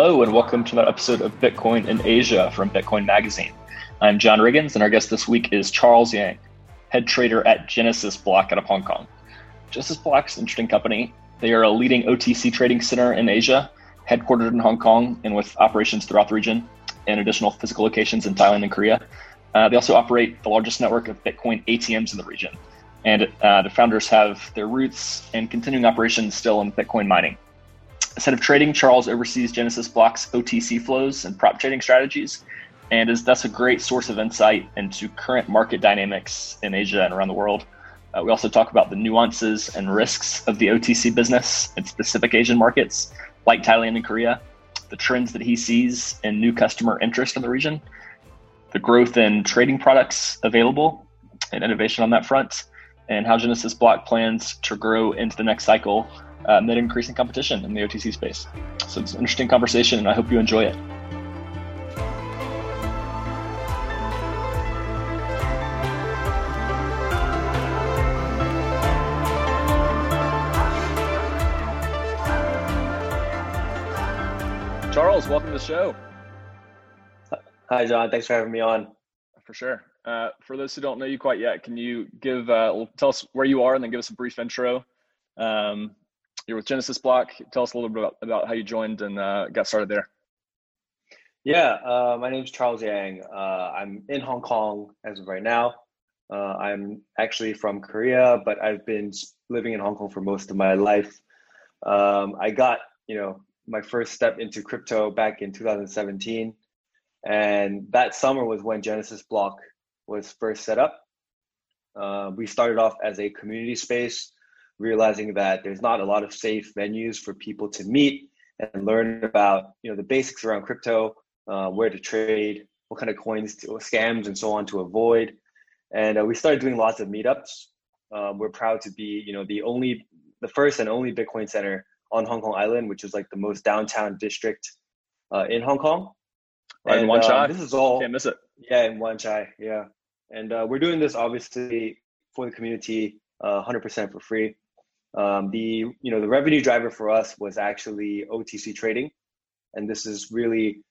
Hello, and welcome to another episode of Bitcoin in Asia from Bitcoin Magazine. I'm John Riggins, and our guest this week is Charles Yang, head trader at Genesis Block out of Hong Kong. Genesis Block's an interesting company. They are a leading OTC trading center in Asia, headquartered in Hong Kong and with operations throughout the region and additional physical locations in Thailand and Korea. Uh, they also operate the largest network of Bitcoin ATMs in the region. And uh, the founders have their roots and continuing operations still in Bitcoin mining. Instead of trading, Charles oversees Genesis Block's OTC flows and prop trading strategies, and is thus a great source of insight into current market dynamics in Asia and around the world. Uh, we also talk about the nuances and risks of the OTC business in specific Asian markets like Thailand and Korea, the trends that he sees in new customer interest in the region, the growth in trading products available, and innovation on that front, and how Genesis Block plans to grow into the next cycle uh, amid increasing competition in the OTC space. So it's an interesting conversation, and I hope you enjoy it. Charles, welcome to the show. Hi, John. Thanks for having me on. For sure. Uh, for those who don't know you quite yet, can you give uh, tell us where you are and then give us a brief intro um, you're with Genesis Block. Tell us a little bit about, about how you joined and uh, got started there. Yeah, uh, my name is Charles Yang. Uh, I'm in Hong Kong as of right now. Uh, I'm actually from Korea, but I've been living in Hong Kong for most of my life. Um, I got, you know, my first step into crypto back in 2017, and that summer was when Genesis Block was first set up. Uh, we started off as a community space realizing that there's not a lot of safe venues for people to meet and learn about you know the basics around crypto, uh, where to trade, what kind of coins, to, scams, and so on to avoid. And uh, we started doing lots of meetups. Um, we're proud to be you know the only, the first and only Bitcoin center on Hong Kong Island, which is like the most downtown district uh, in Hong Kong. Right, and, Wan Chai. Um, this is all. Can't miss it. Yeah, in Wan Chai. Yeah, and uh, we're doing this obviously for the community, 100% uh, for free. Um, the you know the revenue driver for us was actually OTC trading, and this is really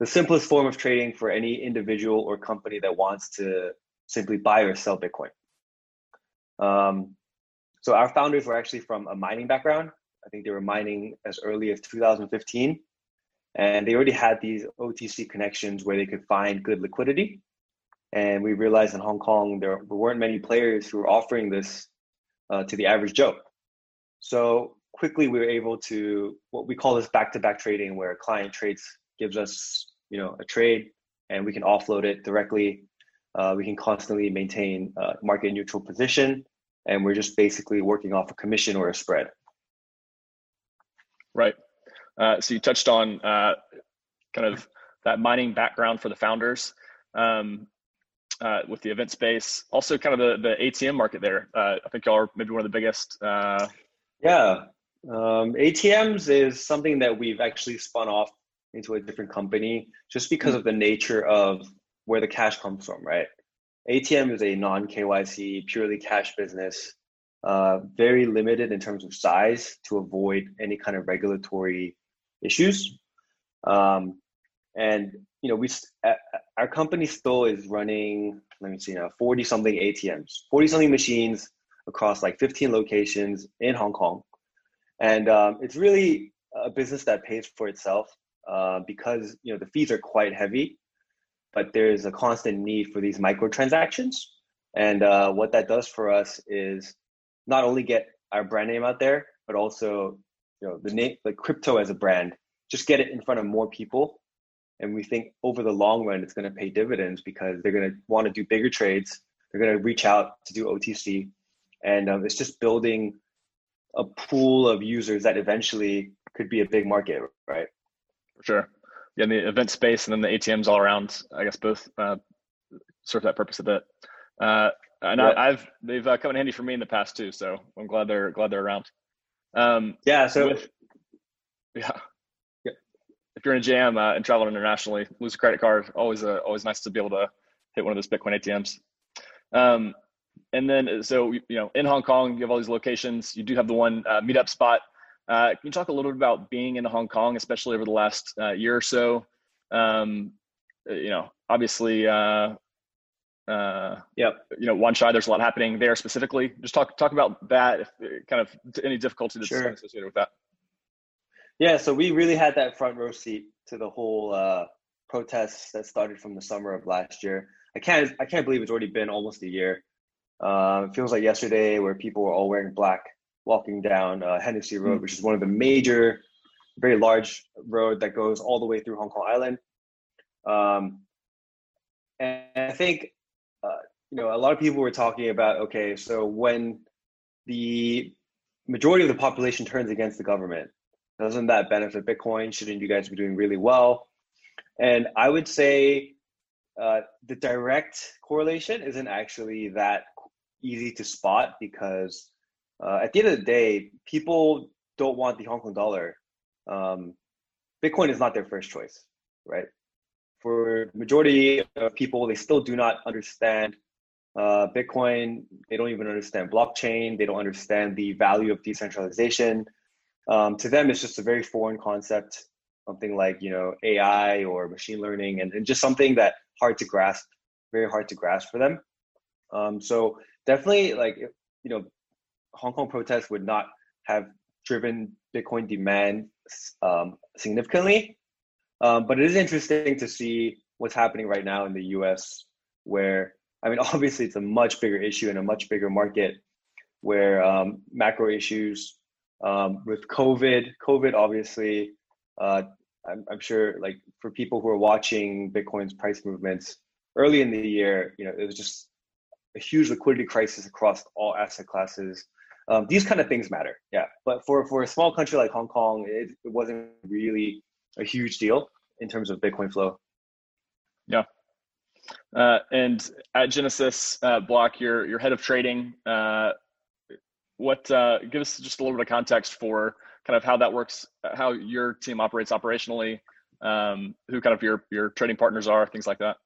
the simplest form of trading for any individual or company that wants to simply buy or sell Bitcoin. Um, so our founders were actually from a mining background. I think they were mining as early as 2015, and they already had these OTC connections where they could find good liquidity. And we realized in Hong Kong there weren't many players who were offering this uh, to the average Joe. So quickly we were able to what we call this back-to-back trading, where client trades gives us you know a trade and we can offload it directly. Uh, we can constantly maintain a market neutral position, and we're just basically working off a commission or a spread. Right. Uh, so you touched on uh, kind of that mining background for the founders. Um, uh, with the event space, also kind of the, the ATM market there. Uh, I think y'all are maybe one of the biggest uh, yeah. Um, ATMs is something that we've actually spun off into a different company just because of the nature of where the cash comes from, right? ATM is a non KYC, purely cash business, uh, very limited in terms of size to avoid any kind of regulatory issues. Um, and you know, we our company still is running. Let me see now, forty something ATMs, forty something machines across like 15 locations in Hong Kong. And um, it's really a business that pays for itself uh, because you know the fees are quite heavy, but there's a constant need for these microtransactions. And uh, what that does for us is not only get our brand name out there, but also you know the name, the crypto as a brand, just get it in front of more people. And we think over the long run, it's going to pay dividends because they're going to want to do bigger trades. They're going to reach out to do OTC, and um, it's just building a pool of users that eventually could be a big market, right? For sure. Yeah, the event space and then the ATMs all around. I guess both uh, serve that purpose a bit. Uh, and. I, have they've uh, come in handy for me in the past too, so I'm glad they're glad they're around. Um, yeah. So with, yeah. If you're in a jam uh, and traveling internationally, lose a credit card. Always uh, always nice to be able to hit one of those Bitcoin ATMs. Um, and then uh, so you know in Hong Kong you have all these locations. You do have the one uh, meetup spot. Uh, can you talk a little bit about being in Hong Kong, especially over the last uh, year or so? Um, you know, obviously, uh, uh, yep. You know, Wan Chai, there's a lot happening there specifically. Just talk talk about that. If, kind of any difficulty that's sure. associated with that. Yeah, so we really had that front row seat to the whole uh, protests that started from the summer of last year. I can't I can't believe it's already been almost a year. Uh, it feels like yesterday where people were all wearing black walking down uh, Hennessy Road, mm-hmm. which is one of the major, very large road that goes all the way through Hong Kong Island. Um, and I think, uh, you know, a lot of people were talking about, okay, so when the majority of the population turns against the government, doesn't that benefit Bitcoin? Shouldn't you guys be doing really well? And I would say uh, the direct correlation isn't actually that easy to spot because uh, at the end of the day, people don't want the Hong Kong dollar. Um, Bitcoin is not their first choice, right? For majority of people, they still do not understand uh, Bitcoin. They don't even understand blockchain. They don't understand the value of decentralization. Um, to them, it's just a very foreign concept, something like you know AI or machine learning, and, and just something that hard to grasp, very hard to grasp for them. Um, so definitely, like you know, Hong Kong protests would not have driven Bitcoin demand um, significantly. Um, but it is interesting to see what's happening right now in the US, where, I mean, obviously it's a much bigger issue and a much bigger market where um, macro issues um, with COVID, COVID obviously, uh, I'm, I'm sure like for people who are watching Bitcoin's price movements early in the year, you know, it was just a huge liquidity crisis across all asset classes. Um, these kind of things matter, yeah. But for for a small country like Hong Kong, it, it wasn't really a huge deal in terms of Bitcoin flow. Yeah. Uh, and at Genesis uh, Block, you're you're head of trading. Uh, what uh, give us just a little bit of context for kind of how that works, how your team operates operationally, um, who kind of your your trading partners are, things like that.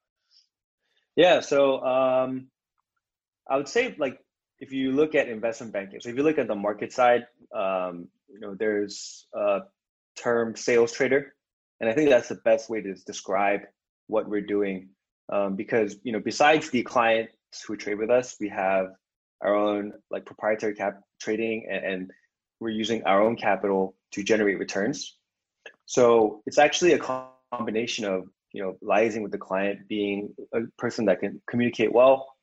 Yeah. So um, I would say like if you look at investment banking, so if you look at the market side, um, you know, there's a term sales trader, and I think that's the best way to describe what we're doing. Um, because you know, besides the clients who trade with us, we have our own like proprietary cap trading, and, and we're using our own capital to generate returns. So it's actually a combination of you know liaising with the client, being a person that can communicate well,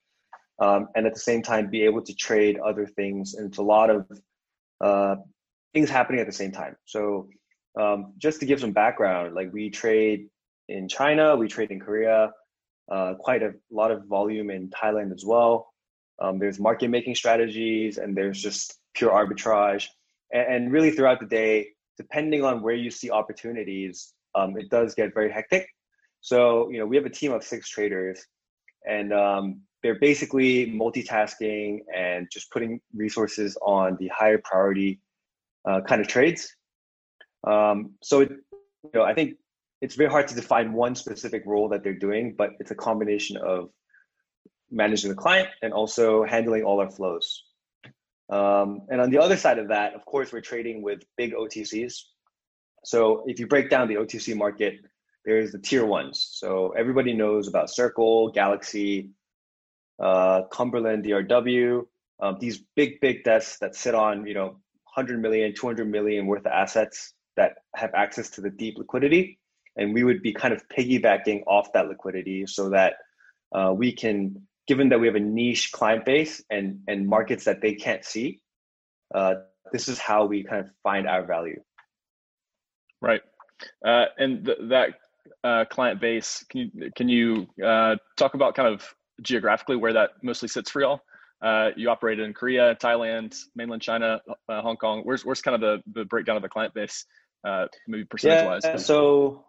um, and at the same time be able to trade other things. And it's a lot of uh, things happening at the same time. So um, just to give some background, like we trade in China, we trade in Korea, uh, quite a lot of volume in Thailand as well. Um, there's market making strategies, and there's just pure arbitrage. And, and, really throughout the day, depending on where you see opportunities, um, it does get very hectic. So you know we have a team of six traders, and um, they're basically multitasking and just putting resources on the higher priority uh, kind of trades. Um, so, it, you know, I think it's very hard to define one specific role that they're doing, but it's a combination of managing the client and also handling all our flows. Um, and on the other side of that, of course, we're trading with big OTCs. So if you break down the OTC market, there's the tier ones. So everybody knows about Circle, Galaxy, uh, Cumberland, DRW, um, these big, big desks that sit on, you know, 100 million, 200 million worth of assets that have access to the deep liquidity. And we would be kind of piggybacking off that liquidity so that uh, we can, given that we have a niche client base and, and markets that they can't see, uh, this is how we kind of find our value. Right. Uh, and th- that uh, client base, can you, can you uh, talk about kind of geographically where that mostly sits for y'all. Uh, you operate in Korea, Thailand, mainland China, uh, Hong Kong. Where's where's kind of the, the breakdown of the client base, uh, maybe percentage wise? Yeah, so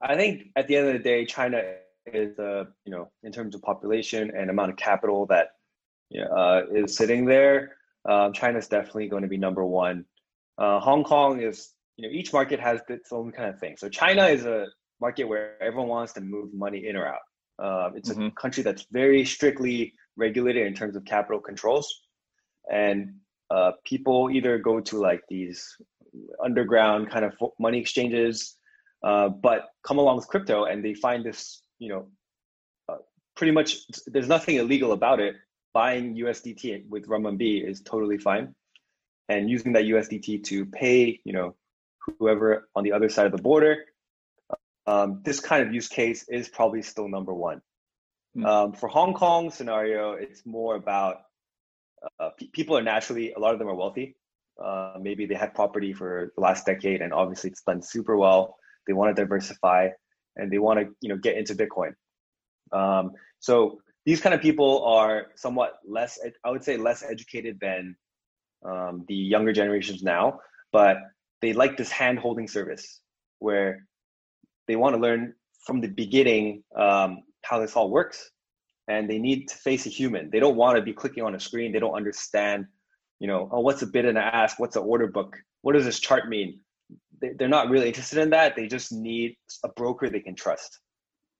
I think at the end of the day, China is uh, you know in terms of population and amount of capital that uh, is sitting there. Um, China is definitely going to be number one. Uh, Hong Kong is you know each market has its own kind of thing. So China is a market where everyone wants to move money in or out. Uh, it's mm-hmm. a country that's very strictly regulated in terms of capital controls, and uh, people either go to like these underground kind of money exchanges, uh, but come along with crypto and they find this, you know, uh, pretty much there's nothing illegal about it. Buying USDT with renminbi is totally fine, and using that USDT to pay, you know, whoever on the other side of the border. Um, this kind of use case is probably still number one. Mm. Um, for Hong Kong scenario, it's more about uh, p- people are naturally a lot of them are wealthy. Uh, maybe they had property for the last decade, and obviously it's done super well. They want to diversify, and they want to you know get into Bitcoin. Um, so these kind of people are somewhat less, I would say, less educated than um, the younger generations now, but they like this hand holding service where they want to learn from the beginning um, how this all works. And they need to face a human. They don't want to be clicking on a screen. They don't understand you know oh what's a bid and a ask? What's an order book? What does this chart mean? They're not really interested in that. They just need a broker they can trust.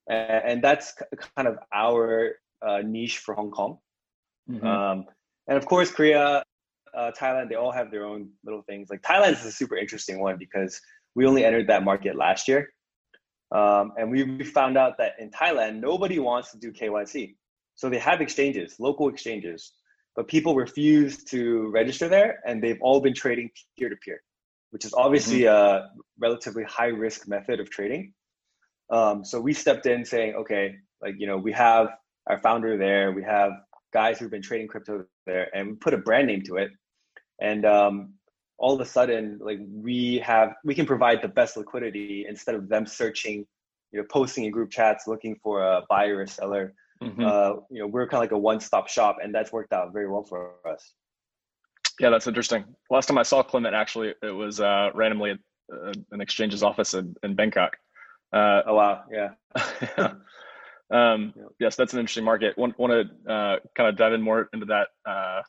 And that's kind of our uh, niche for hong kong. Mm-hmm. um, and of course korea uh, thailand they all have their own little things. Like thailand is a super interesting one because we only entered that market last year um, and we found out that in Thailand, nobody wants to do KYC. So they have exchanges, local exchanges, but people refuse to register there and they've all been trading peer to peer, which is obviously mm-hmm. a relatively high risk method of trading. Um, so we stepped in saying, okay, like, you know, we have our founder there, we have guys who've been trading crypto there, and we put a brand name to it. And um, all of a sudden like we have we can provide the best liquidity instead of them searching you know posting in group chats looking for a buyer or seller. Mm-hmm. uh, you know we're kind of like a one-stop shop and that's worked out very well for us. Yeah that's interesting. Last time i saw clement actually it was uh, randomly at uh, an exchange's office in, in bangkok. Uh, oh wow. Yeah. Um, yeah. yes that's an interesting market. Want, want to uh, kind of dive in more into that uh,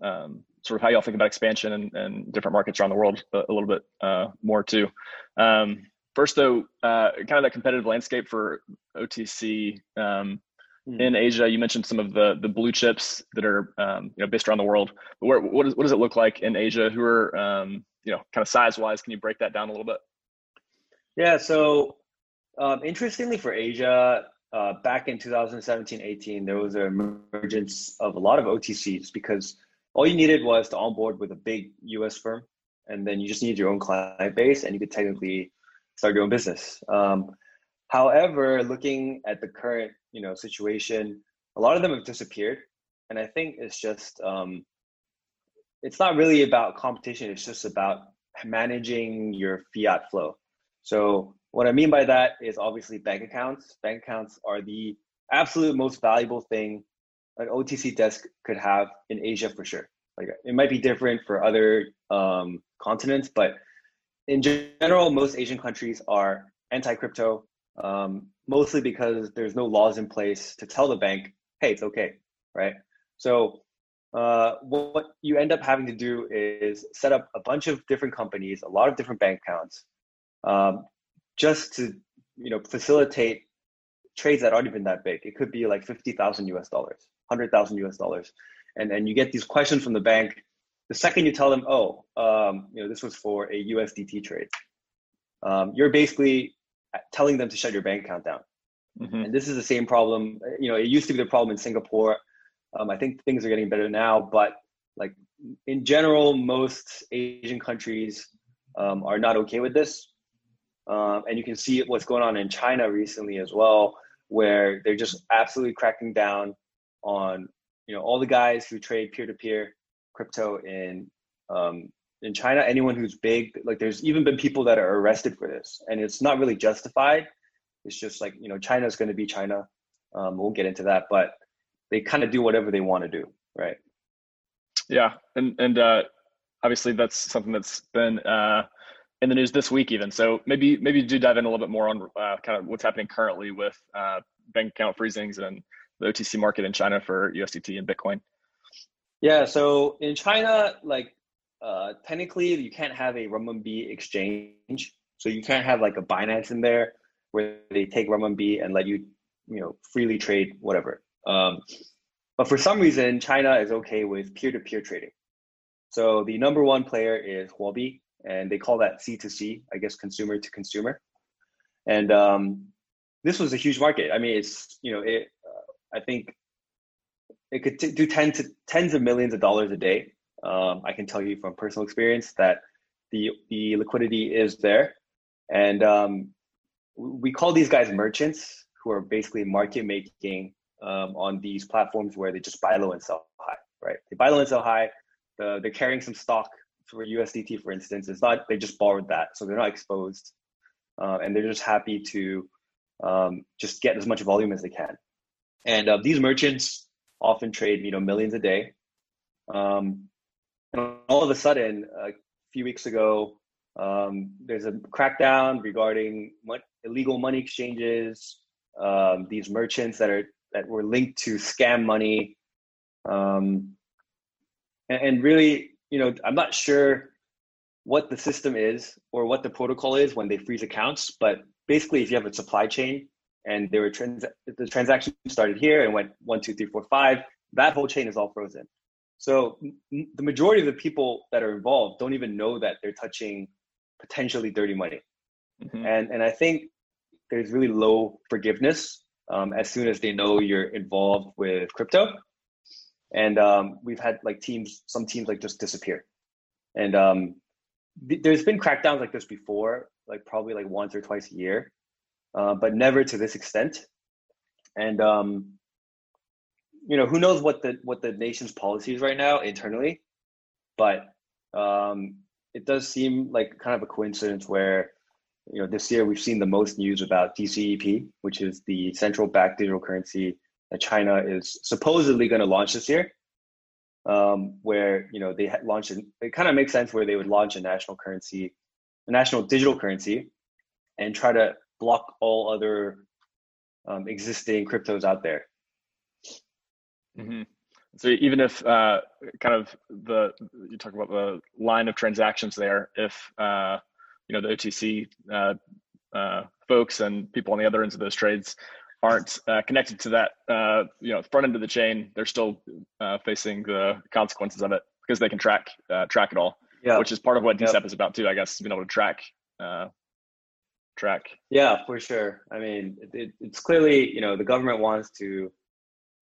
um, sort of how y'all think about expansion and, and different markets around the world a, a little bit uh, more too. Um, first, though, uh, kind of that competitive landscape for OTC um, mm. in Asia. You mentioned some of the the blue chips that are um, you know based around the world. But where, what, is, what does it look like in Asia? Who are um, you know kind of size wise? Can you break that down a little bit? Yeah. So um, interestingly, for Asia. Uh, back in 2017 18 there was an emergence of a lot of otcs because all you needed was to onboard with a big US firm, and then you just need your own client base, and you could technically start your own business. Um, however, looking at the current you know situation, a lot of them have disappeared, and I think it's just um, it's not really about competition. It's just about managing your fiat flow. So what I mean by that is obviously bank accounts. Bank accounts are the absolute most valuable thing an OTC desk could have in Asia for sure. Like it might be different for other um, continents, but in general, most Asian countries are anti-crypto, um, mostly because there's no laws in place to tell the bank, "Hey, it's okay," right? So uh, what you end up having to do is set up a bunch of different companies, a lot of different bank accounts, um, just to you know facilitate trades that aren't even that big. It could be like fifty thousand US dollars, hundred thousand US dollars, and and you get these questions from the bank. The second you tell them, oh, um, you know, this was for a USDT trade, um, you're basically telling them to shut your bank account down. Mm-hmm. And this is the same problem. You know, it used to be the problem in Singapore. Um, I think things are getting better now, but like in general, most Asian countries um, are not okay with this. Um, and you can see what's going on in China recently as well, where they're just absolutely cracking down on you know all the guys who trade peer-to-peer crypto in um, in China. Anyone who's big, like there's even been people that are arrested for this, and it's not really justified. It's just like you know China's going to be China. Um, we'll get into that, but they kind of do whatever they want to do, right? Yeah, and and uh, obviously that's something that's been uh, in the news this week, even. So maybe maybe do dive in a little bit more on uh, kind of what's happening currently with uh, bank account freezings and the OTC market in China for USDT and Bitcoin? Yeah, so in China, like uh, technically, you can't have a renminbi exchange. So you can't have like a Binance in there where they take renminbi and let you, you know, freely trade whatever. Um, but for some reason, China is okay with peer-to-peer trading. So the number one player is Huobi, and they call that C2C, I guess, consumer to consumer. And um, this was a huge market. I mean, it's you know, it. I think it could t- do ten to tens of millions of dollars a day. Um, I can tell you from personal experience that the the liquidity is there, and um, we call these guys merchants who are basically market making um, on these platforms where they just buy low and sell high, right? They buy low and sell high. The, they're carrying some stock for USDT, for instance. It's not they just borrowed that, so they're not exposed, uh, and they're just happy to um, just get as much volume as they can. And uh, these merchants often trade, you know, millions a day. Um, and all of a sudden, a few weeks ago, um, there's a crackdown regarding illegal money exchanges. Um, these merchants that are that were linked to scam money, um, and, and really, you know, I'm not sure what the system is or what the protocol is when they freeze accounts, but basically, if you have a supply chain and there were trans- the transaction started here and went one, two, three, four, five, that whole chain is all frozen. So m- the majority of the people that are involved don't even know that they're touching potentially dirty money. Mm-hmm. And and I think there's really low forgiveness um, as soon as they know you're involved with crypto. And um, we've had like teams, some teams like just disappear. And um, th- there's been crackdowns like this before, like probably like once or twice a year, uh, but never to this extent. And um, you know, who knows what the what the nation's policy is right now internally, but um, it does seem like kind of a coincidence where you know this year we've seen the most news about DCEP, which is the central bank digital currency that China is supposedly going to launch this year. Um, where you know they launched it kind of makes sense where they would launch a national currency, a national digital currency, and try to block all other um, existing cryptos out there. Mm-hmm. So even if uh, kind of the you talk about the line of transactions there, if uh, you know the OTC uh, uh, folks and people on the other ends of those trades aren't uh, connected to that uh, you know front end of the chain, they're still facing the consequences of it because they can track track it all. Yeah. Which is part of what DCEP yep. is about too, I guess, being able to track track. Yeah, for sure. I mean, it, it's clearly you know the government wants to.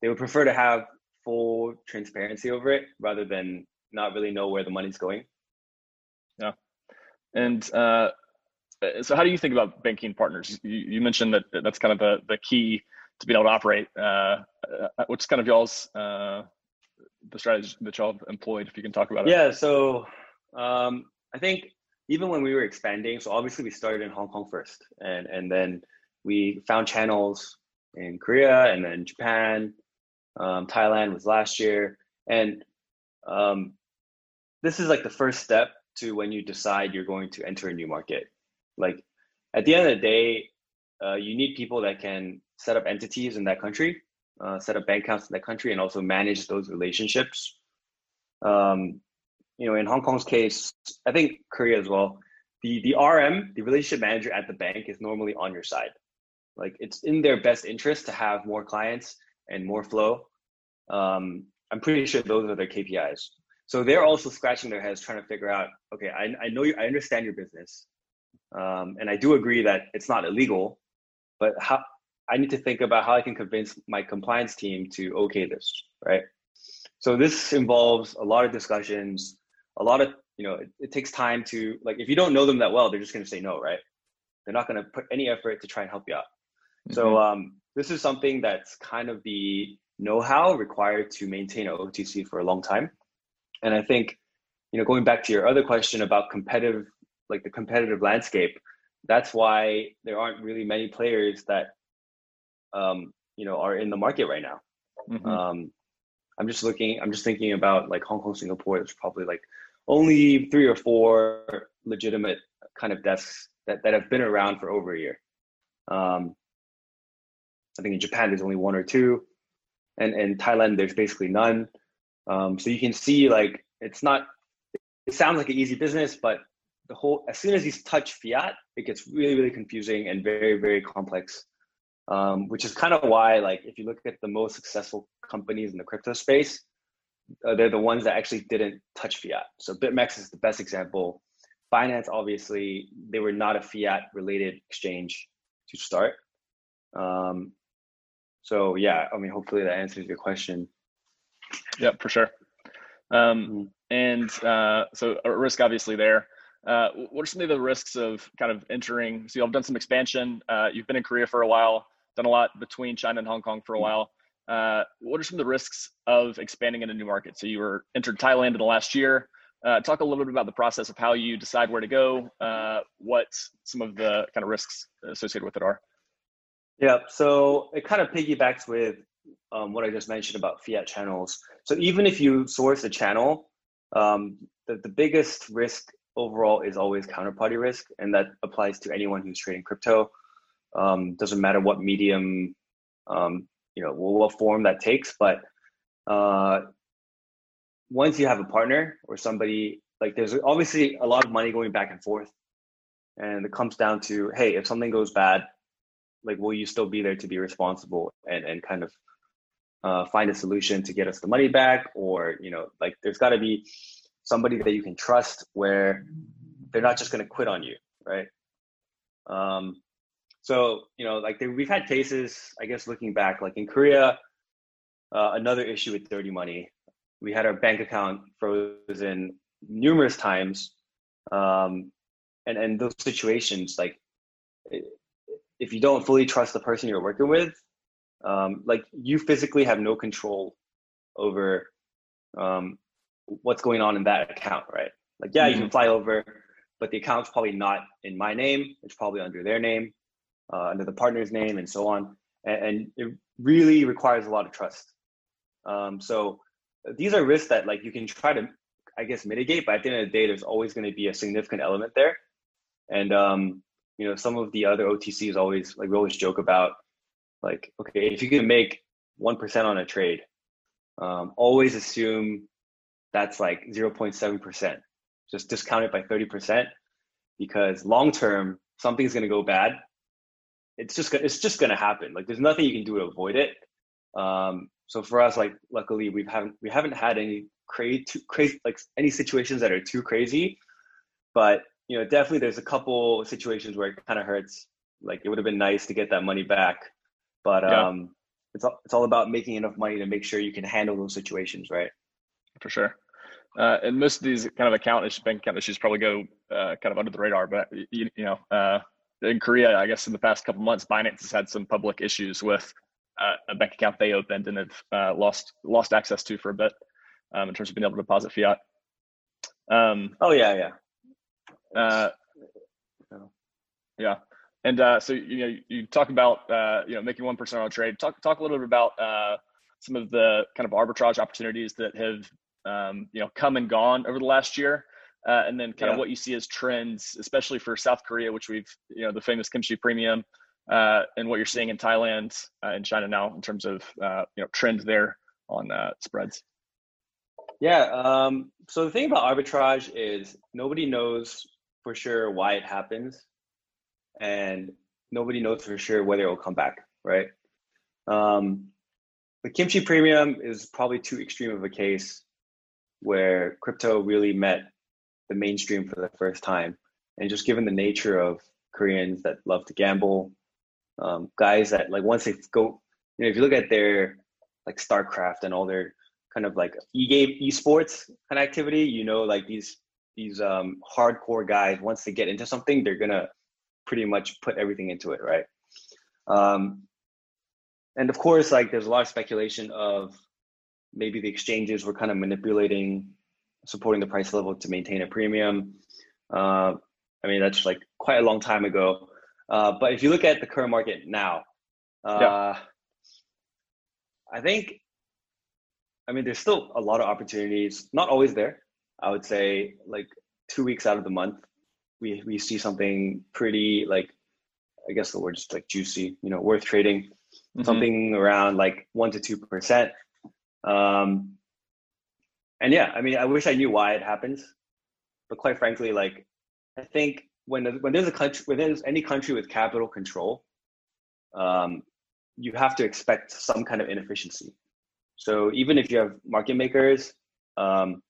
They would prefer to have full transparency over it rather than not really know where the money's going. Yeah. And uh, so, how do you think about banking partners? You, you, mentioned that that's kind of the, the key to being able to operate. Uh, uh what's kind of y'all's uh, the strategy that y'all have employed? If you can talk about it. Yeah. So, um, I think even when we were expanding, so obviously we started in Hong Kong first, and and then we found channels in Korea and then Japan um, Thailand was last year, and um, this is like the first step to when you decide you're going to enter a new market. Like at the end of the day, uh, you need people that can set up entities in that country, uh, set up bank accounts in that country, and also manage those relationships. Um, you know, in Hong Kong's case, I think Korea as well. The the RM, the relationship manager at the bank, is normally on your side. Like it's in their best interest to have more clients and more flow. Um, I'm pretty sure those are their KPIs. So they're also scratching their heads trying to figure out, okay, I, I know you, I understand your business. Um, and I do agree that it's not illegal, but how I need to think about how I can convince my compliance team to okay this, right? So this involves a lot of discussions, a lot of, you know, it, it takes time to like if you don't know them that well, they're just gonna say no, right? They're not gonna put any effort to try and help you out. Mm-hmm. So um, this is something that's kind of the know-how required to maintain an OTC for a long time. And I think, you know, going back to your other question about competitive, like the competitive landscape, that's why there aren't really many players that, um, you know, are in the market right now. Mm-hmm. Um, I'm just looking, I'm just thinking about like Hong Kong, Singapore. There's probably like only three or four legitimate kind of desks that, that have been around for over a year. Um, I think in Japan there's only one or two, and in Thailand there's basically none. Um, so you can see like it's not. It sounds like an easy business, but the whole as soon as you touch fiat, it gets really really confusing and very very complex. Um, which is kind of why like if you look at the most successful companies in the crypto space, uh, they're the ones that actually didn't touch fiat. So BitMEX is the best example. Binance, obviously, they were not a fiat related exchange to start. Um, so yeah, I mean, hopefully that answers your question. Yeah, for sure. Um, mm-hmm. And uh, so a risk obviously there. Uh, what are some of the risks of kind of entering? So you've done some expansion. Uh, you've been in Korea for a while, done a lot between China and Hong Kong for a while. Uh, what are some of the risks of expanding into a new markets? So you were entered Thailand in the last year. Uh, talk a little bit about the process of how you decide where to go, uh, what some of the kind of risks associated with it are. Yeah, so it kind of piggybacks with um, what I just mentioned about fiat channels. So even if you source a channel, um, the, the biggest risk overall is always counterparty risk, and that applies to anyone who's trading crypto. Um, doesn't matter what medium, um, you know, what form that takes, but uh, once you have a partner or somebody like there's obviously a lot of money going back and forth. And it comes down to hey if something goes bad like will you still be there to be responsible and, and kind of uh, find a solution to get us the money back? Or you know like there's got to be somebody that you can trust where they're not just going to quit on you right? Um, so you know like there, we've had cases i guess looking back like in korea uh, another issue with dirty money we had our bank account frozen numerous times um, and and those situations like if you don't fully trust the person you're working with um, like you physically have no control over um, what's going on in that account right like yeah mm-hmm. you can mm-hmm. fly over but the account's probably not in my name it's probably under their name uh, under the partner's name and so on. And, and it really requires a lot of trust. Um, so these are risks that like you can try to i guess mitigate but at the end of the day there's always going to be a significant element there. And um you know some of the other otcs always like we always joke about like okay if you can make 1% on a trade um, always assume that's like 0.7% just discount it by 30% because long term something's going to go bad it's just it's just going to happen like there's nothing you can do to avoid it um, so for us, like luckily we haven't we haven't had any crazy crazy like any situations that are too crazy, but you know definitely there's a couple situations where it kind of hurts. Like it would have been nice to get that money back, but yeah. um, it's all, it's all about making enough money to make sure you can handle those situations, right? For sure. Uh, and most of these kind of account issues, bank account issues probably go uh, kind of under the radar. But you, you know, uh, in Korea, I guess in the past couple months, Binance has had some public issues with uh, a bank account they opened and have uh, lost lost access to for a bit um, in terms of being able to deposit fiat. Um, oh yeah, yeah, uh, yeah. And uh, so you know you talk about uh, you know making one percent on a trade. Talk talk a little bit about uh, some of the kind of arbitrage opportunities that have um, you know come and gone over the last year. Uh, and then kind yeah. of what you see as trends, especially for South Korea, which we've, you know, the famous kimchi premium, uh, and what you're seeing in Thailand uh, and China now in terms of uh, you know trends there on uh, spreads? Yeah. Um, so the thing about arbitrage is nobody knows for sure why it happens, and nobody knows for sure whether it will come back. Right. Um, the kimchi premium is probably too extreme of a case where crypto really met the mainstream for the first time, and just given the nature of Koreans that love to gamble um, guys that like once they go, you know, if you look at their like StarCraft and all their kind of like e-game esports kind of activity, you know, like these these um, hardcore guys once they get into something, they're gonna pretty much put everything into it, right? Um, and of course, like there's a lot of speculation of maybe the exchanges were kind of manipulating, supporting the price level to maintain a premium. Uh, I mean, that's like quite a long time ago. Uh, but if you look at the current market now, uh, yeah. I think, I mean, there's still a lot of opportunities. Not always there. I would say like two weeks out of the month, we we see something pretty like, I guess the word is like juicy. You know, worth trading. Mm-hmm. Something around like one to two percent. Um, and yeah, I mean, I wish I knew why it happens, but quite frankly, like I think when when there's a country when there's any country with capital control, um, you have to expect some kind of inefficiency. So even if you have market makers, um,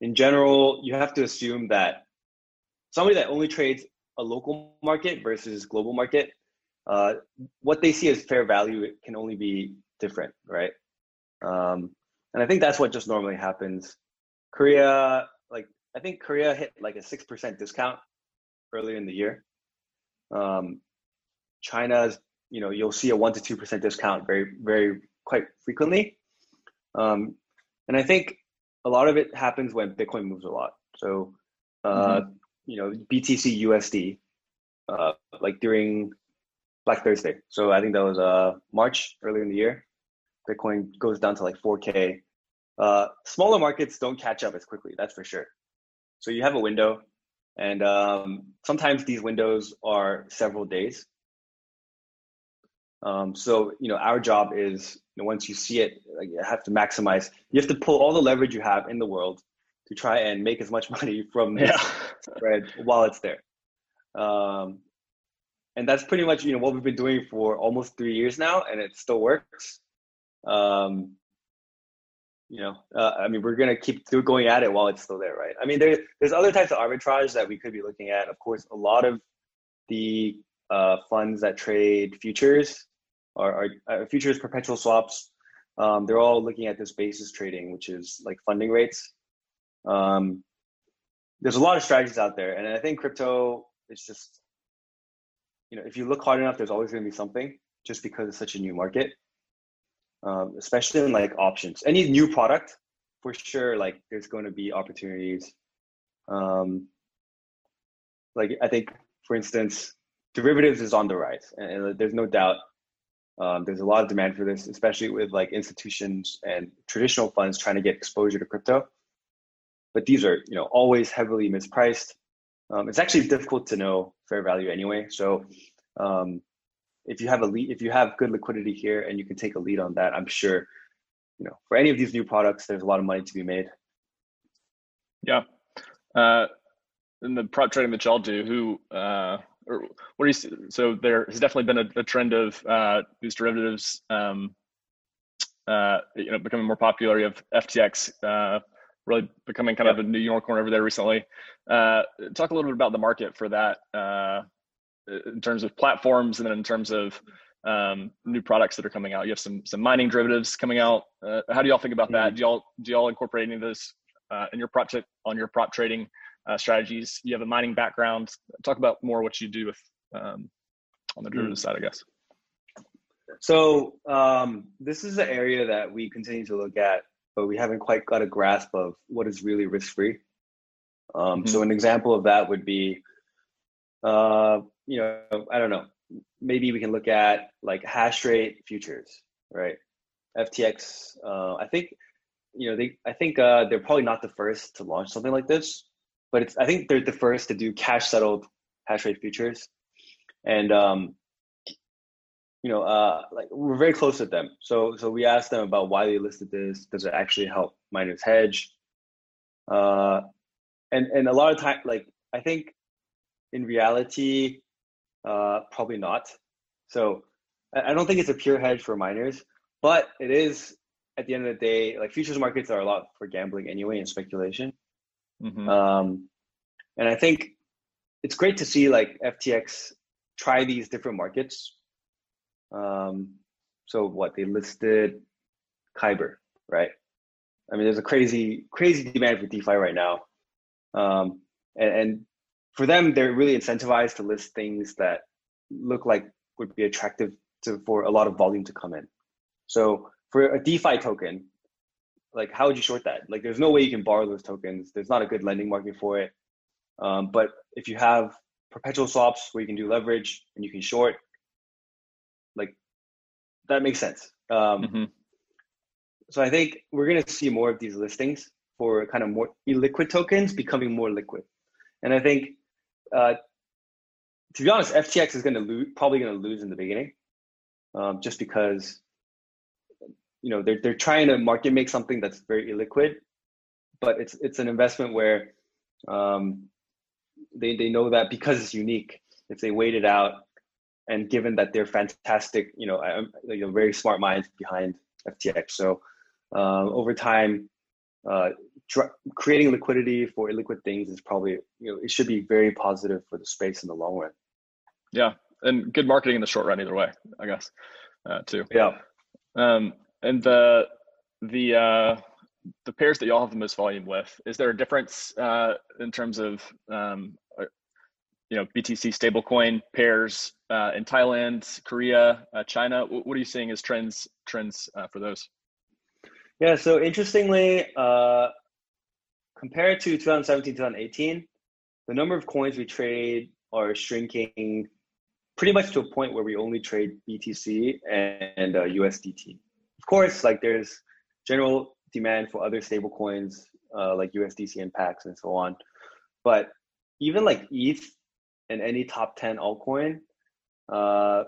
in general, you have to assume that somebody that only trades a local market versus global market, uh, what they see as fair value can only be different, right? Um, and I think that's what just normally happens. Korea, like I think Korea hit like a six percent discount earlier in the year. Um, China's, you know, you'll see a one to two percent discount very, very quite frequently. Um, and I think a lot of it happens when Bitcoin moves a lot. So, uh, mm-hmm. you know, BTC USD, uh, like during Black Thursday. So I think that was uh, March earlier in the year. Bitcoin goes down to like 4K. Uh, smaller markets don't catch up as quickly. That's for sure. So you have a window, and um, sometimes these windows are several days. Um, so you know, our job is you know, once you see it, like, you have to maximize. You have to pull all the leverage you have in the world to try and make as much money from this yeah. spread while it's there. Um, and that's pretty much you know what we've been doing for almost three years now, and it still works. Um, you know, uh, I mean, we're gonna keep going at it while it's still there, right? I mean, there, there's other types of arbitrage that we could be looking at. Of course, a lot of the uh, funds that trade futures or, uh, futures perpetual swaps, um, they're all looking at this basis trading, which is like funding rates. Um, there's a lot of strategies out there, and I think crypto is just, you know, if you look hard enough, there's always going to be something, just because it's such a new market um, especially in like options. Any new product, for sure, like there's going to be opportunities. Um, like I think, for instance, derivatives is on the rise, and, and there's no doubt um, there's a lot of demand for this, especially with like institutions and traditional funds trying to get exposure to crypto. But these are, you know, always heavily mispriced. Um, it's actually difficult to know fair value anyway. So um, if you have a lead, if you have good liquidity here and you can take a lead on that, I'm sure, you know, for any of these new products, there's a lot of money to be made. Yeah. Uh, in the prop trading that y'all do, who, uh, or what do you see? So there has definitely been a, a trend of uh, these derivatives, um, uh, you know, becoming more popular. You have FTX uh, really becoming kind yep. of a new unicorn over there recently. Uh, talk a little bit about the market for that. Uh, in terms of platforms and then in terms of um, new products that are coming out. You have some some mining derivatives coming out. Uh, how do y'all think about that? Mm-hmm. Do y'all do y'all incorporate any of this uh, in your prop t- on your prop trading uh, strategies? You have a mining background. Talk about more what you do with um, on the derivative mm. side, I guess. So um, this is an area that we continue to look at, but we haven't quite got a grasp of what is really risk free. Um, mm-hmm. So an example of that would be uh, you know, I don't know. Maybe we can look at like hash rate futures, right? FTX. Uh, I think, you know, they. I think uh, they're probably not the first to launch something like this, but it's. I think they're the first to do cash settled hash rate futures, and um, you know, uh, like we're very close with them. So, so we asked them about why they listed this. Does it actually help miners hedge? Uh, and and a lot of time, like I think in reality, uh, probably not. So I don't think it's a pure hedge for miners, but it is at the end of the day, like futures markets are a lot for gambling anyway and speculation. Mm-hmm. Um, and I think it's great to see like FTX try these different markets. Um, so what they listed Kyber, right? I mean, there's a crazy, crazy demand for DeFi right now. Um, and, and for them, they're really incentivized to list things that look like would be attractive to for a lot of volume to come in. So for a DeFi token, like how would you short that? Like there's no way you can borrow those tokens. There's not a good lending market for it. Um, but if you have perpetual swaps where you can do leverage and you can short, like that makes sense. Um, mm-hmm. So I think we're going to see more of these listings for kind of more illiquid tokens becoming more liquid. And I think uh, to be honest, FTX is going to lose, probably going to lose in the beginning, um, just because you know they're they're trying to market make something that's very illiquid, but it's it's an investment where um, they they know that because it's unique, if they wait it out, and given that they're fantastic, you know, you know, very smart minds behind FTX, so uh, over time, uh, dr- creating liquidity for illiquid things is probably you know it should be very positive for the space in the long run. Yeah, and good marketing in the short run either way, I guess, uh, too. Yeah. Um, and the the uh, the pairs that y'all have the most volume with, is there a difference uh, in terms of um, uh, you know BTC stablecoin pairs uh, in Thailand, Korea, uh, China? What are you seeing as trends trends uh, for those? Yeah. So interestingly, uh, compared to 2017, 2018, the number of coins we trade are shrinking pretty much to a point where we only trade BTC and uh, USDT. Of course, like there's general demand for other stable coins uh, like USDC and Pax and so on. But even like ETH and any top 10 altcoin, uh,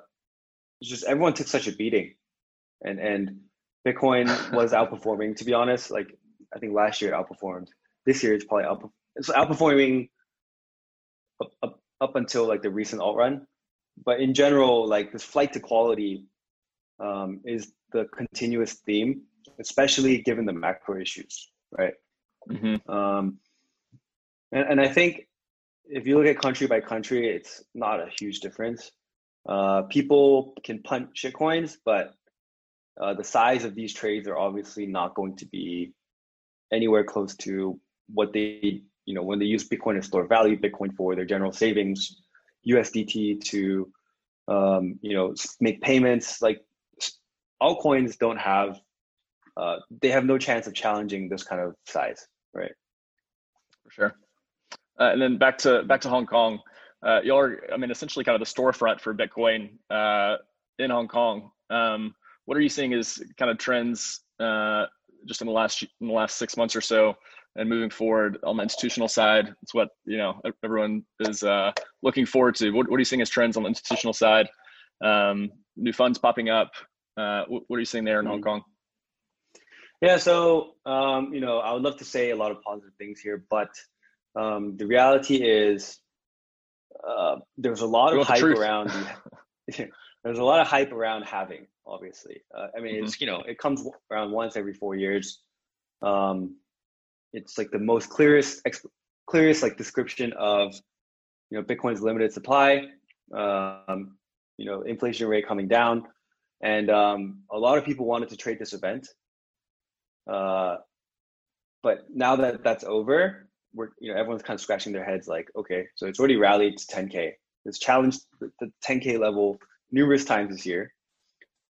just everyone took such a beating. And, and Bitcoin was outperforming, to be honest. Like I think last year it outperformed. This year it's probably outperforming. It's outperforming up, up, up until like the recent alt run but in general, like this flight to quality um, is the continuous theme, especially given the macro issues, right? Mm-hmm. Um, and, and I think if you look at country by country, it's not a huge difference. Uh, people can punt shitcoins, but uh, the size of these trades are obviously not going to be anywhere close to what they, you know, when they use Bitcoin to store value, Bitcoin for their general savings USDT to um, you know make payments. Like altcoins don't have uh, they have no chance of challenging this kind of size, right? For sure. Uh, and then back to back to Hong Kong. Uh, y'all are, I mean, essentially kind of the storefront for Bitcoin uh, in Hong Kong. Um, what are you seeing as kind of trends uh, just in the last in the last six months or so and moving forward on the institutional side. It's what you know everyone is uh, looking forward to. What, what, are you seeing as trends on the institutional side? Um, new funds popping up. Uh, what, what, are you seeing there in Hong Kong? Yeah, so um, you know, I would love to say a lot of positive things here, but um, the reality is uh, there's a lot of hype around. There's a lot of hype around halving, Obviously, uh, I mean, mm-hmm. it's you know, it comes around once every four years. Um, it's like the most clearest clearest like description of you know bitcoin's limited supply um, you know inflation rate coming down. And um, a lot of people wanted to trade this event. Uh, but now that that's over we're you know everyone's kind of scratching their heads like okay so it's already rallied to 10k it's challenged the 10k level numerous times this year.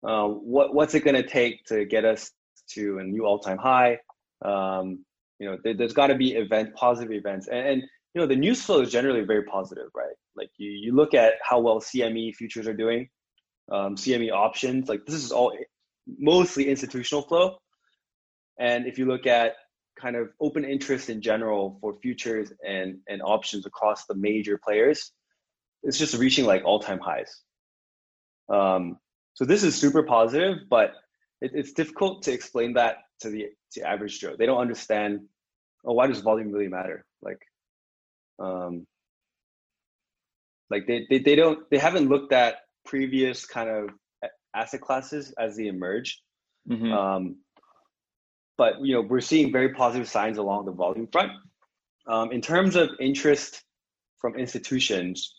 Uh, what what's it going to take to get us to a new all-time high? Um, you know there, has got to be event positive events. And, and, you know the news flow is generally very positive right? Like you you look at how well cme futures are doing um, cme options like this is all mostly institutional flow. And if you look at kind of open interest in general for futures and and options across the major players it's just reaching like all-time highs. Um, so this is super positive but it, it's difficult to explain that to the to average Joe. They don't understand. Oh, why does volume really matter? Like, um, like they, they they don't they haven't looked at previous kind of asset classes as they emerge. Mm-hmm. Um, but you know we're seeing very positive signs along the volume front. Um, in terms of interest from institutions,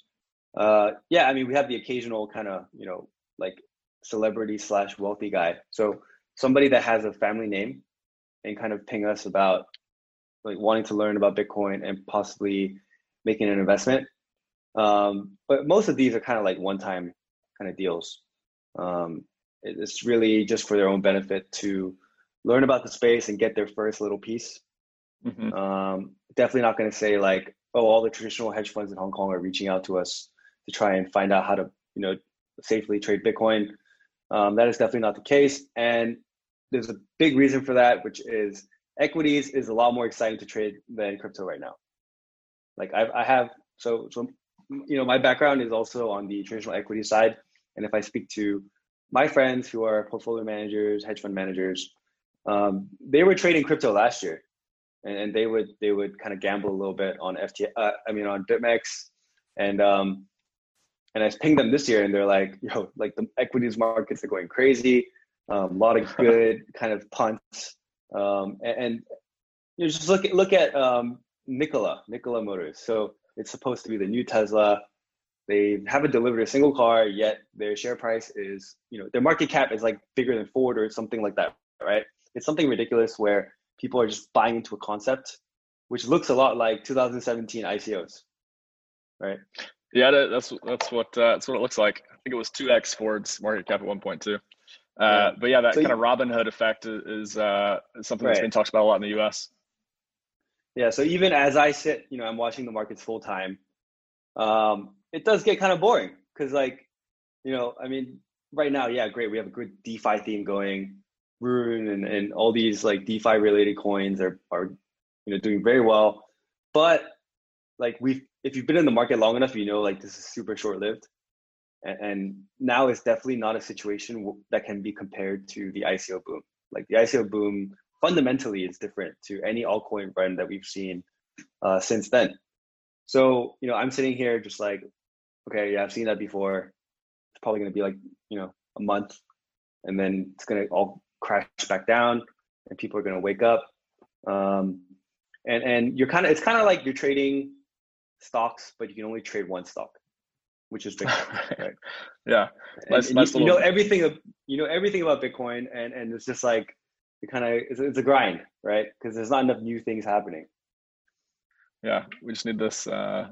uh, yeah, I mean we have the occasional kind of you know like celebrity slash wealthy guy. So somebody that has a family name and kind of ping us about like wanting to learn about Bitcoin and possibly making an investment. Um, but most of these are kind of like one-time kind of deals. Um, it's really just for their own benefit to learn about the space and get their first little piece. Mm-hmm. Um, definitely not going to say like, oh, all the traditional hedge funds in Hong Kong are reaching out to us to try and find out how to, you know, safely trade Bitcoin. Um, that is definitely not the case. And there's a big reason for that, which is equities is a lot more exciting to trade than crypto right now. Like I, I have, so, so, you know, my background is also on the traditional equity side. And if I speak to my friends who are portfolio managers, hedge fund managers, um, they were trading crypto last year, and, and, they would they would kind of gamble a little bit on FT. Uh, I mean on BitMEX, and um, and I pinged them this year, and they're like, "Yo, like the equities markets are going crazy. Um, a lot of good kind of punts, um, and, and, you know, just look at look at um, Nikola, Nikola Motors. So it's supposed to be the new Tesla. They haven't delivered a single car yet. Their share price is, you know, their market cap is like bigger than Ford or something like that, right? It's something ridiculous where people are just buying into a concept, which looks a lot like 2017 ICOs, right? Yeah, that's that's what uh, that's what it looks like. I think it was two x Ford's market cap at one point too. Uh, yeah. But yeah, that so kind you, of Robinhood effect is, uh, something right. that's been talked about a lot in the U.S. Yeah, so even as I sit, you know, I'm watching the markets full time. Um, it does get kind of boring because, like, you know, I mean, right now, yeah, great, we have a good DeFi theme going. Rune and, and all these like DeFi related coins are are you know doing very well, but like we've if you've been in the market long enough, you know like this is super short lived, and, and now it's definitely not a situation that can be compared to the ICO boom. Like the ICO boom fundamentally is different to any altcoin run that we've seen uh, since then. So, you know, I'm sitting here just like, okay, yeah, I've seen that before. It's probably going to be like, you know, a month and then it's going to all crash back down and people are going to wake up. Um, and, and you're kind of, it's kind of like you're trading stocks, but you can only trade one stock, which is Bitcoin. right? yeah. Nice, nice you, you, know everything, you know everything about Bitcoin and, and it's just like, it kind of, it's, it's a grind, right? Because there's not enough new things happening yeah, we just need this. Uh,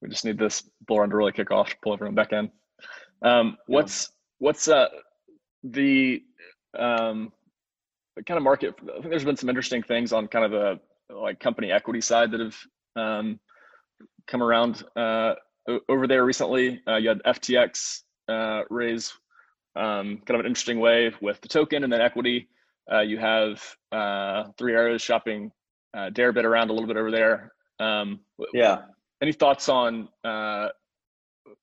we just need this bull run to really kick off, pull everyone back in. Um, what's what's uh, the um, kind of market? I think there's been some interesting things on kind of the like company equity side that have um, come around uh, over there recently. Uh, you had FTX uh, raise um, kind of an interesting way with the token and then equity. Uh, you have uh, Three Arrows shopping uh, Deribit around a little bit over there. Um, yeah. Any thoughts on uh,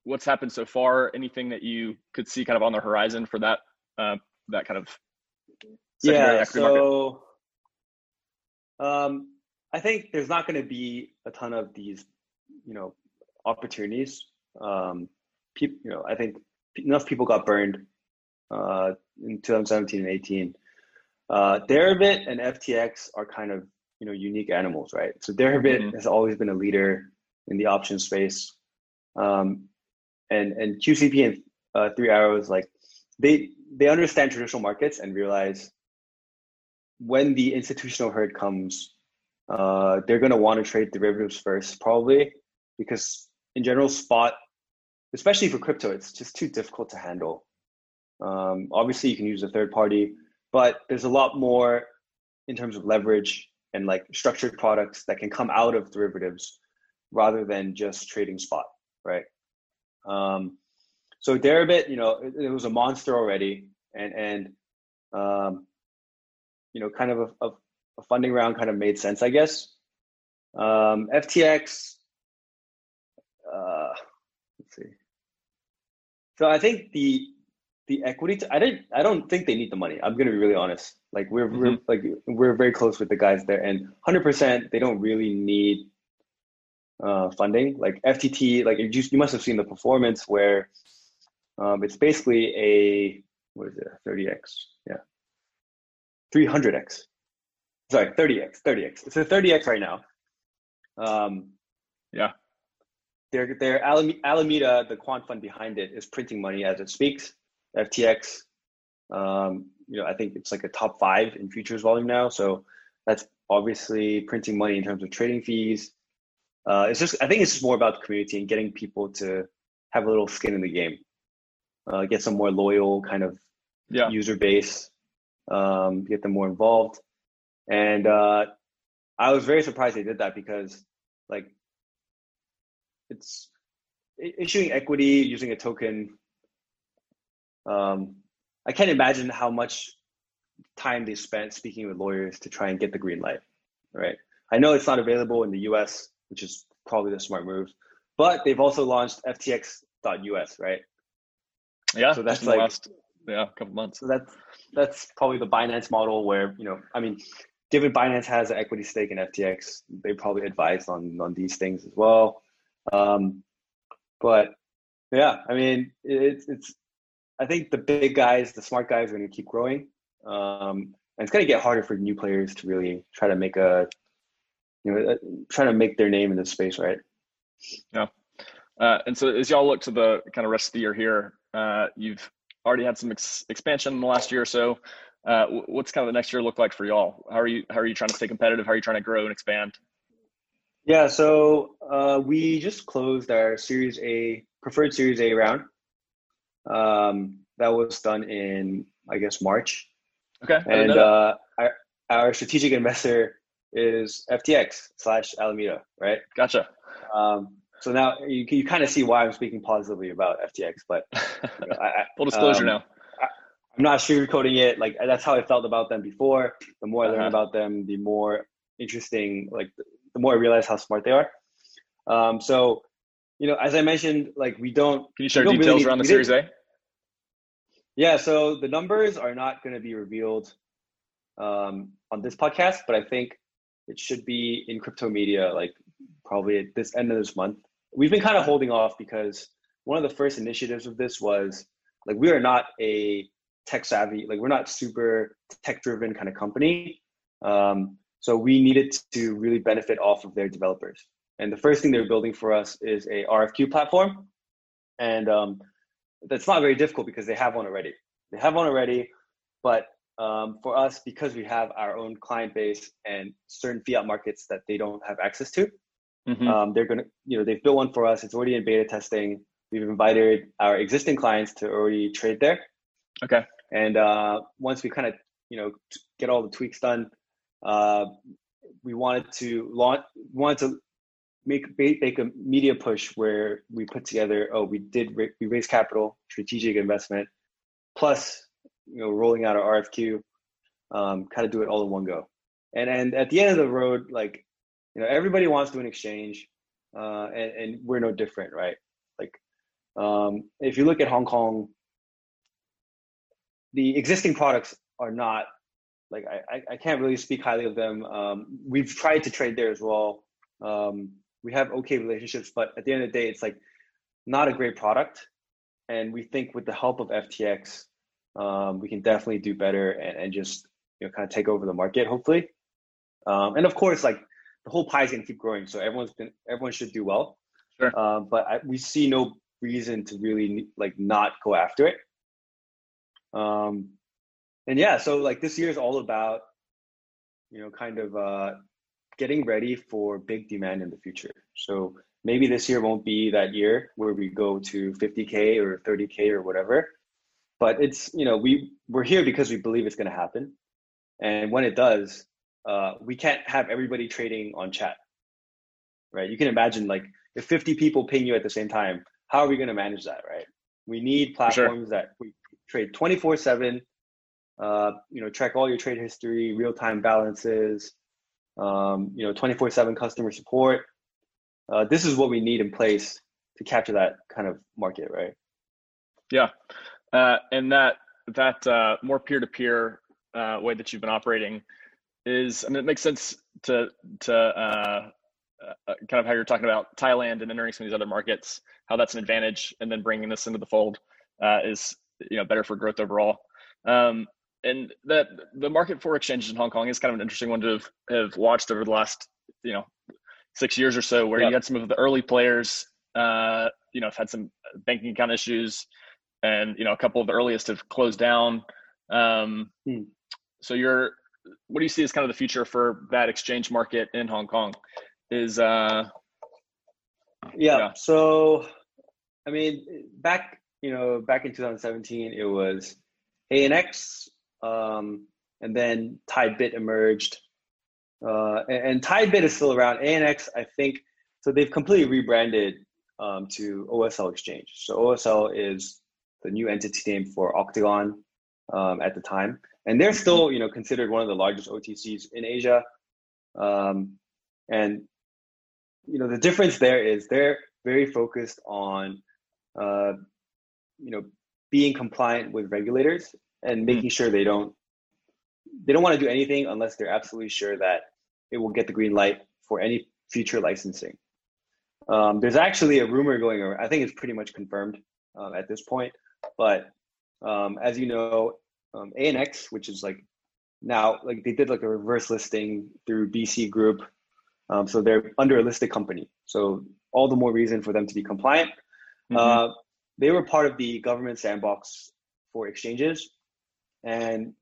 what's happened so far? Anything that you could see kind of on the horizon for that uh, that kind of yeah. So, um, I think there's not going to be a ton of these, you know, opportunities. Um, people, you know, I think enough people got burned uh, in 2017 and 18. Uh, Deribit and FTX are kind of you know unique animals, right? So Deribit mm-hmm. has always been a leader in the option space, um, and and QCP and uh, Three Arrows like they they understand traditional markets and realize when the institutional herd comes, uh, they're going to want to trade derivatives first, probably because in general, spot, especially for crypto, it's just too difficult to handle. Um, obviously, you can use a third party, but there's a lot more in terms of leverage and like structured products that can come out of derivatives rather than just trading spot, right? Um, so Deribit, you know, it, it, was a monster already, and and um, you know, kind of a, a, a, funding round kind of made sense, I guess. Um, FTX, uh, let's see. So I think the the equity. I didn't. I don't think they need the money. I'm gonna be really honest. Like we're, mm-hmm. we're like we're very close with the guys there, and 100% they don't really need uh, funding. Like FTT, like you, you must have seen the performance where um, it's basically a what is it, 30x? Yeah, 300x. Sorry, 30x, 30x. It's a 30x right now. Um, yeah. Their their Alameda, the quant fund behind it, is printing money as it speaks. FTX, um, you know, I think it's like a top five in futures volume now. So that's obviously printing money in terms of trading fees. Uh, it's just, I think it's just more about the community and getting people to have a little skin in the game, uh, get some more loyal kind of yeah. user base, um, get them more involved. And uh, I was very surprised they did that because, like, it's issuing equity using a token um, I can't imagine how much time they spent speaking with lawyers to try and get the green light. Right. I know it's not available in the US, which is probably the smart move, but they've also launched FTX.us, right? Yeah. So that's like last, yeah, a couple months. So that's that's probably the Binance model where, you know, I mean, given Binance has an equity stake in FTX, they probably advise on on these things as well. Um, but yeah, I mean, it's it's I think the big guys, the smart guys, are going to keep growing. Um, and it's going to get harder for new players to really try to make a you know uh, try to make their name in this space, right? Yeah. Uh, and so as y'all look to the kind of rest of the year here, uh, you've already had some ex- expansion in the last year or so. Uh, what's kind of the next year look like for y'all? How are you how are you trying to stay competitive? How are you trying to grow and expand? Yeah, so uh, we just closed our Series A preferred Series A round. Um, that was done in I guess March. Okay. And uh, our, our strategic investor is FTX slash Alameda, right? Gotcha. Um, so now you you kind of see why I'm speaking positively about FTX, but you know, I, full disclosure um, now. I, am not sugarcoating it. Like that's how I felt about them before. The more I learn uh-huh. about them, the more interesting. Like the more I realize how smart they are. Um, so, you know, as I mentioned, like we don't. Can you share details really around the Series A? Yeah, so the numbers are not going to be revealed um, on this podcast, but I think it should be in crypto media, like probably at this end of this month. We've been kind of holding off because one of the first initiatives of this was like we are not a tech savvy, like we're not super tech driven kind of company. Um, so we needed to really benefit off of their developers. And the first thing they're building for us is a RFQ platform. And um, that's not very difficult because they have one already. They have one already, but um, for us, because we have our own client base and certain fiat markets that they don't have access to, mm-hmm. um, they're gonna, you know, they've built one for us. It's already in beta testing. We've invited our existing clients to already trade there. Okay. And uh, once we kind of, you know, get all the tweaks done, uh, we wanted to launch, wanted to make make a media push where we put together oh we did we raised capital strategic investment plus you know rolling out our rfq um, kind of do it all in one go. And and at the end of the road like you know everybody wants to do an exchange uh, and, and we're no different right? Like um, if you look at hong kong the existing products are not like I, I can't really speak highly of them um, we've tried to trade there as well um, we have okay relationships, but at the end of the day, it's like not a great product. And we think with the help of FTX, um, we can definitely do better and, and just you know kind of take over the market, hopefully. Um, and of course, like the whole pie is gonna keep growing, so everyone's been everyone should do well. Sure. Um, but I, we see no reason to really like not go after it. Um, and yeah, so like this year is all about you know kind of uh, getting ready for big demand in the future. So maybe this year won't be that year where we go to 50k or 30k or whatever. But it's you know we we're here because we believe it's going to happen, and when it does, uh, we can't have everybody trading on chat, right? You can imagine like if 50 people ping you at the same time, how are we going to manage that, right? We need platforms sure. that we trade 24 seven. Uh, you know, track all your trade history, real time balances, um, you know, 24/7 customer support. Uh, this is what we need in place to capture that kind of market, right? Yeah, uh, and that that uh, more peer-to-peer uh, way that you've been operating is, I mean, it makes sense to to uh, kind of how you're talking about Thailand and entering some of these other markets, how that's an advantage, and then bringing this into the fold is you know better for growth overall. Um, and that the market for exchanges in Hong Kong is kind of an interesting one to have, have watched over the last you know six years or so, where yep. you had some of the early players, uh, you know, have had some banking account issues, and you know a couple of the earliest have closed down. Um, hmm. So you're, what do you see as kind of the future for that exchange market in Hong Kong? Is uh, yeah. yeah. So, I mean, back you know back in 2017, it was ANX um, and then Tidebit emerged. Uh, and, and Tidebit is still around. ANX, I think, so they've completely rebranded um, to OSL Exchange. So OSL is the new entity name for Octagon um, at the time, and they're still, you know, considered one of the largest OTCs in Asia. Um, and you know, the difference there is they're very focused on, uh, you know, being compliant with regulators and hmm. making sure they don't they don't want to do anything unless they're absolutely sure that it will get the green light for any future licensing. Um, there's actually a rumor going around. I think it's pretty much confirmed um, at this point. But um, as you know, um, ANX, which is like now like they did like a reverse listing through BC Group, um, so they're under a listed company. So all the more reason for them to be compliant. Mm-hmm. Uh, they were part of the government sandbox for exchanges, and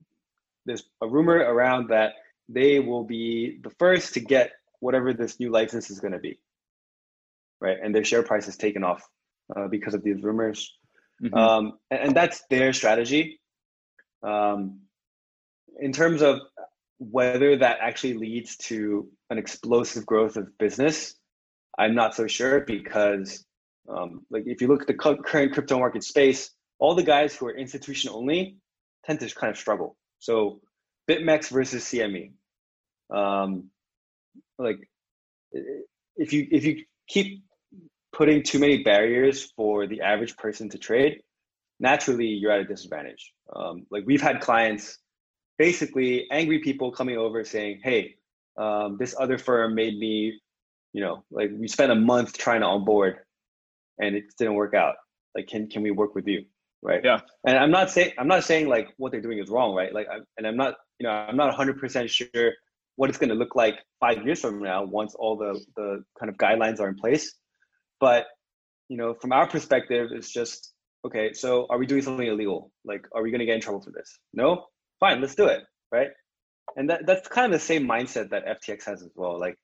there's a rumor around that they will be the first to get whatever this new license is going to be, right? And their share price has taken off uh, because of these rumors, mm-hmm. um, and, and, that's their strategy. Um, in terms of whether that actually leads to an explosive growth of business, I'm not so sure because, um, like, if you look at the current crypto market space, all the guys who are institution only tend to kind of struggle. So, BitMEX versus CME, um, like, if you if you keep putting too many barriers for the average person to trade, naturally you're at a disadvantage. Um, like we've had clients basically angry people coming over saying, "Hey, um, this other firm made me, you know, like we spent a month trying to onboard, and it didn't work out. Like, can can we work with you?" Right. Yeah. And I'm not saying I'm not saying like what they're doing is wrong, right? Like, I'm, and I'm not, you know, I'm not 100 percent sure what it's going to look like five years from now once all the the kind of guidelines are in place. But you know, from our perspective, it's just okay. So, are we doing something illegal? Like, are we going to get in trouble for this? No fine, let's do it, right? And that that's kind of the same mindset that FTX has as well. Like,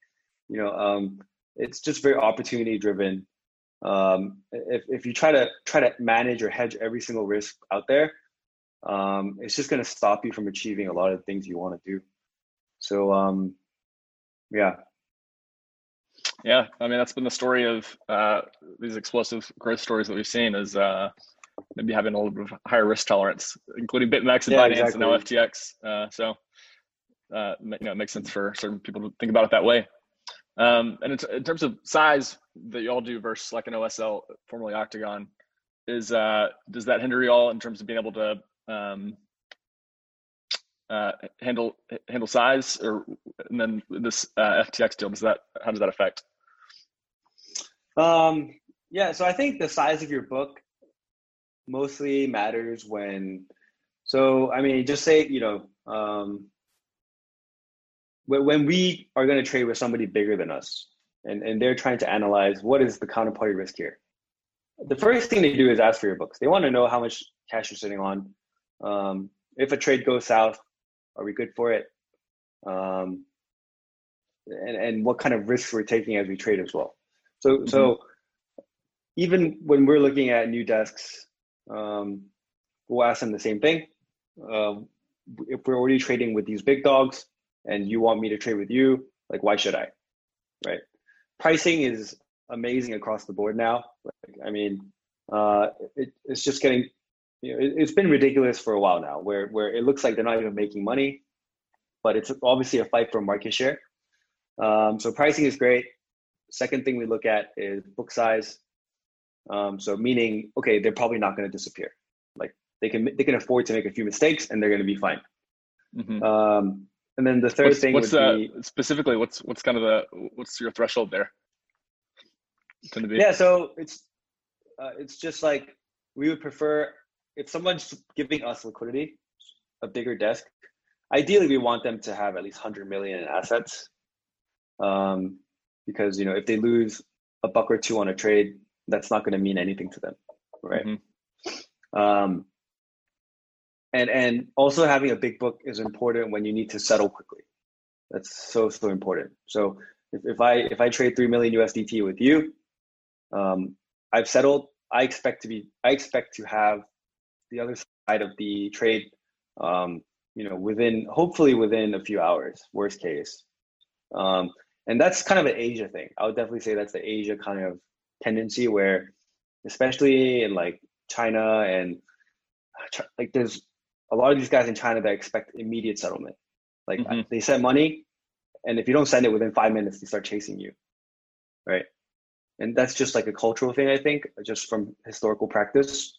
you know, um, it's just very opportunity driven. Um, if if you try to try to manage or hedge every single risk out there, um, it's just going to stop you from achieving a lot of things you want to do. So, um, yeah. Yeah, I mean that's been the story of uh, these explosive growth stories that we've seen. Is uh, maybe having a little bit of higher risk tolerance, including BitMEX and yeah, Binance exactly. and now FTX. Uh, so, uh, you know, it makes sense for certain people to think about it that way. Um, and in, in, terms of size that you all do versus like an OSL, formerly Octagon, is uh, does that hinder you all in terms of being able to um, uh, handle handle size, or and then this uh, FTX deal does that how does that affect? Um, yeah, so I think the size of your book mostly matters when so i mean just say you know um, when, when we are going to trade with somebody bigger than us and, and they're trying to analyze what is the counterparty risk here the first thing they do is ask for your books they want to know how much cash you're sitting on um, if a trade goes south are we good for it um, and, and what kind of risks we're taking as we trade as well so mm-hmm. so even when we're looking at new desks um, we'll ask them the same thing. Um, if we're already trading with these big dogs and you want me to trade with you, like why should I? Right? Pricing is amazing across the board now. Like, I mean, uh, it, it's just getting, you know, it, it's been ridiculous for a while now, where where it looks like they're not even making money, but it's obviously a fight for market share. Um, so pricing is great. Second thing we look at is book size. Um, so meaning, okay, they're probably not going to disappear. Like they can they can afford to make a few mistakes and they're going to be fine. Mm-hmm. Um, and then the third what's, thing what's would uh, be specifically what's what's kind of the what's your threshold there? Yeah, so it's uh, it's just like we would prefer if someone's giving us liquidity, a bigger desk. Ideally, we want them to have at least hundred million in assets, um, because you know if they lose a buck or two on a trade, that's not going to mean anything to them, right? Mm-hmm. Um, and and also having a big book is important when you need to settle quickly. That's so so important. So if, if I if I trade three million USDT with you, um, I've settled. I expect to be. I expect to have the other side of the trade. Um, you know, within hopefully within a few hours. Worst case, um, and that's kind of an Asia thing. I would definitely say that's the Asia kind of tendency where, especially in like China and like there's a lot of these guys in China that expect immediate settlement. Like mm-hmm. they send money, and if you don't send it within five minutes, they start chasing you, right? And that's just like a cultural thing, I think, just from historical practice.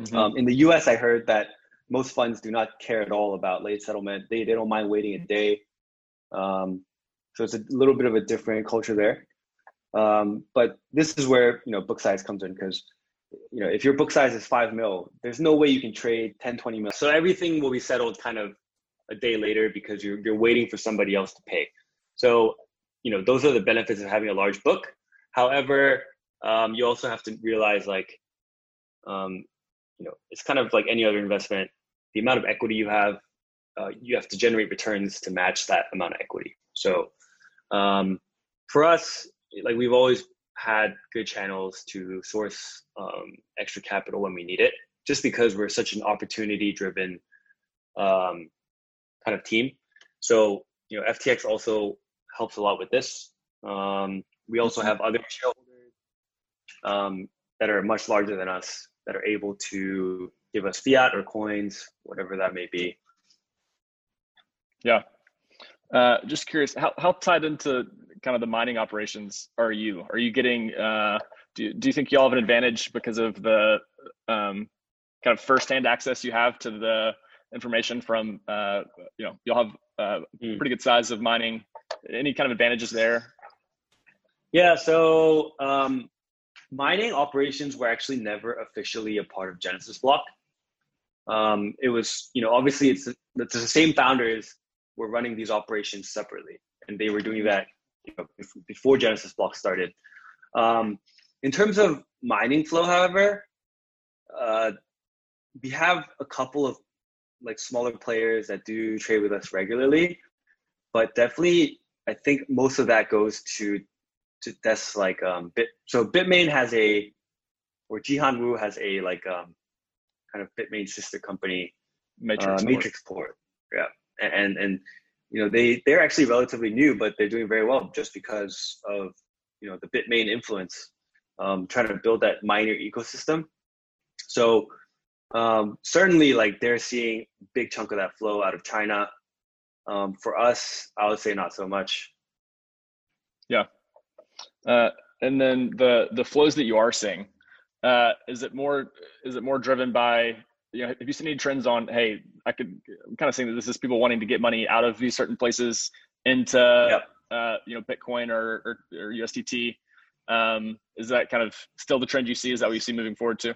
Mm-hmm. Um, in the U.S., I heard that most funds do not care at all about late settlement. They they don't mind waiting a day. Um, so it's a little bit of a different culture there. Um, but this is where you know book size comes in because you know if your book size is five mil, there's no way you can trade 10, 20 mil. So everything will be settled kind of a day later because you're you're waiting for somebody else to pay. So, you know, those are the benefits of having a large book. However, um, you also have to realize like, um, you know, it's kind of like any other investment. The amount of equity you have, uh, you have to generate returns to match that amount of equity. So, um, for us, like we've always had good channels to source um, extra capital when we need it, just because we're such an opportunity-driven um, kind of team. So, you know, FTX also helps a lot with this. Um, we also have other shareholders um, that are much larger than us that are able to give us fiat or coins, whatever that may be. Yeah. Uh, just curious, how, how tied into kind of the mining operations are you? Are you getting, uh, do, do you think you all have an advantage because of the um, kind of firsthand access you have to the information from, uh, you know, you'll have uh, mm. pretty good size of mining. Any kind of advantages there? Yeah, so um, mining operations were actually never officially a part of Genesis Block. Um, it was, you know, obviously it's, it's the same founders were running these operations separately, and they were doing that you know, before Genesis Block started. Um, in terms of mining flow, however, uh, we have a couple of like smaller players that do trade with us regularly, but definitely I think most of that goes to to that's like um bit so Bitmain has a or Jihan Wu has a like um kind of Bitmain sister company Matrix, uh, Matrixport. Yeah. And and you know they they're actually relatively new, but they're doing very well just because of you know the Bitmain influence, um, trying to build that miner ecosystem. So um, certainly, like they're seeing big chunk of that flow out of China. Um, for us, I would say not so much. Yeah, uh, and then the the flows that you are seeing, uh, is it more is it more driven by you know, have you seen any trends on, hey, I could, I'm kind of saying that this is people wanting to get money out of these certain places into, yep. uh, you know, Bitcoin or, or, or USDT. Um, is that kind of still the trend you see? Is that what you see moving forward too?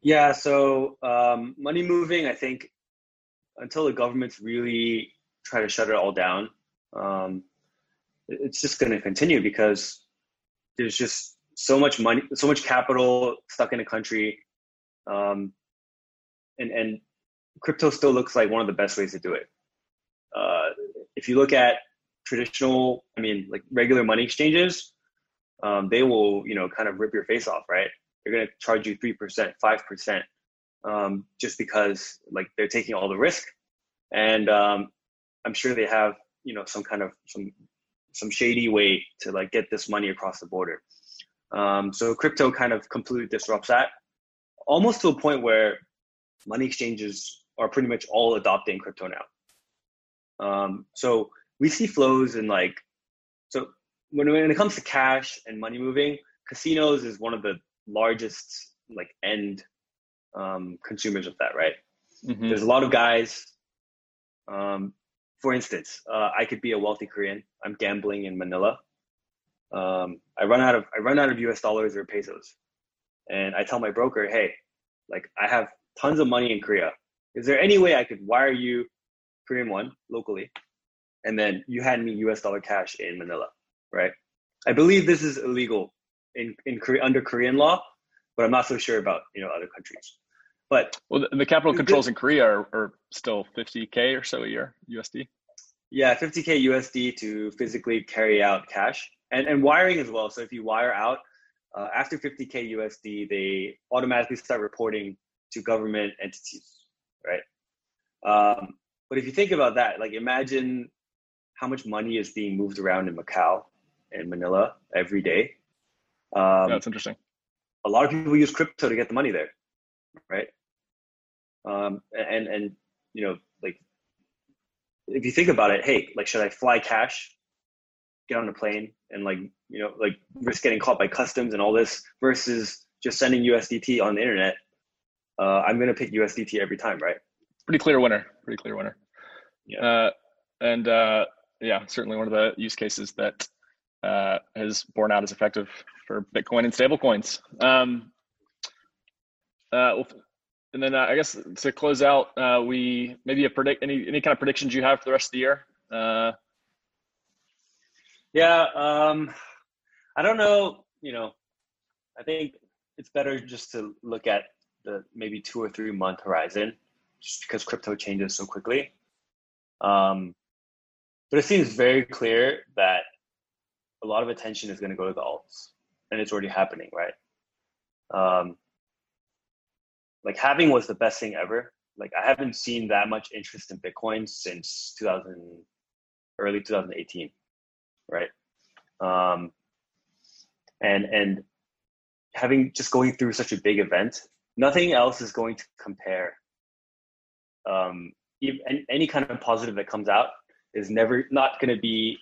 Yeah. So um, money moving, I think until the governments really try to shut it all down, um, it's just going to continue because there's just so much money, so much capital stuck in a country. Um, and and crypto still looks like one of the best ways to do it. Uh, if you look at traditional, I mean, like regular money exchanges, um, they will, you know, kind of rip your face off, right? They're going to charge you three percent, five percent, um, just because like they're taking all the risk, and um, I'm sure they have, you know, some kind of some some shady way to like get this money across the border. Um, so crypto kind of completely disrupts that, almost to a point where money exchanges are pretty much all adopting crypto now. Um, so we see flows in like, so when, when it comes to cash and money moving, casinos is one of the largest like end um, consumers of that, right? Mm-hmm. There's a lot of guys. Um, for instance, uh, I could be a wealthy Korean. I'm gambling in Manila. Um, I run out of I run out of U.S. dollars or pesos, and I tell my broker, hey, like I have tons of money in Korea. Is there any way I could wire you Korean won locally, and then you hand me U.S. dollar cash in Manila, right? I believe this is illegal in in Korea under Korean law, but I'm not so sure about you know other countries. But well, the, the capital controls in Korea are, are still 50k or so a year USD. Yeah, 50k USD to physically carry out cash and and wiring as well. So if you wire out uh, after 50k USD, they automatically start reporting to government entities, right? Um, but if you think about that, like imagine how much money is being moved around in Macau and Manila every day. Um, That's interesting. A lot of people use crypto to get the money there, right? Um, and and you know, like if you think about it, hey, like should I fly cash, get on a plane, and like you know, like risk getting caught by customs and all this versus just sending USDT on the internet uh, I'm going to pick USDT every time, right? Pretty clear winner. Pretty clear winner. Yeah. Uh, and uh, yeah, certainly one of the use cases that uh, has borne out as effective for Bitcoin and stablecoins. Um, uh, well, and then uh, I guess to close out, uh, we maybe a predict any any kind of predictions you have for the rest of the year. Uh, yeah, um, I don't know. You know, I think it's better just to look at the maybe two or three month horizon, just because crypto changes so quickly. Um, but it seems very clear that a lot of attention is going to go to the alts, and it's already happening, right? Um, like halving was the best thing ever. Like I haven't seen that much interest in Bitcoin since 2000, early 2018, right? Um, and and halving just going through such a big event, nothing else is going to compare. Um, any kind of positive that comes out is never not going to be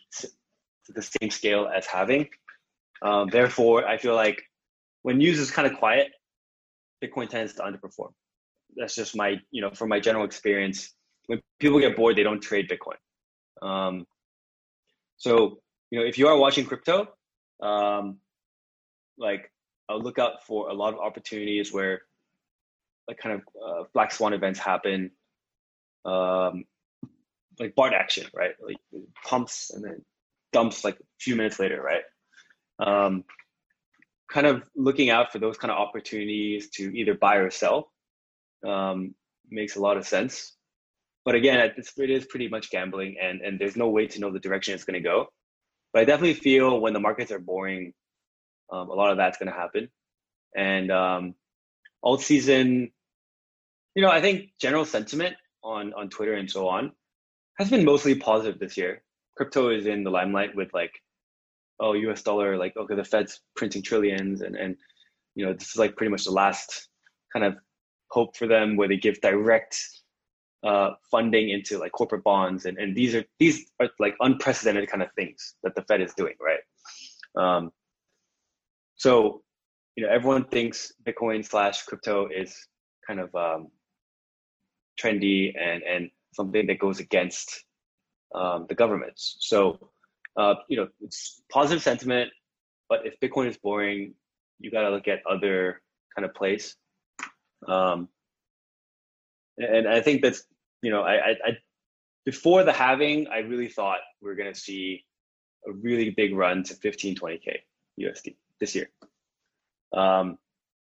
the same scale as halving. Um, therefore, I feel like when news is kind of quiet, Bitcoin tends to underperform. That's just my, you know, from my general experience. When people get bored, they don't trade Bitcoin. Um, so, you know, if you are watching crypto, um, like I'll look out for a lot of opportunities where like kind of uh, black swan events happen, um, like BART action, right? Like pumps and then dumps like a few minutes later, right? Um, kind of looking out for those kind of opportunities to either buy or sell um, makes a lot of sense. But again, it is pretty much gambling, and and there's no way to know the direction it's going to go. But I definitely feel when the markets are boring, um, a lot of that's going to happen. And um, alt season, you know, I think general sentiment on on Twitter and so on has been mostly positive this year. Crypto is in the limelight with like oh us dollar like okay the fed's printing trillions and and you know this is like pretty much the last kind of hope for them where they give direct uh, funding into like corporate bonds and, and these are these are like unprecedented kind of things that the fed is doing right um, so you know everyone thinks bitcoin slash crypto is kind of um, trendy and and something that goes against um, the governments so uh, you know, it's positive sentiment, but if Bitcoin is boring, you got to look at other kind of place. Um, and I think that's, you know, I, I, I before the halving, I really thought we are going to see a really big run to 15, 20K USD this year. Um,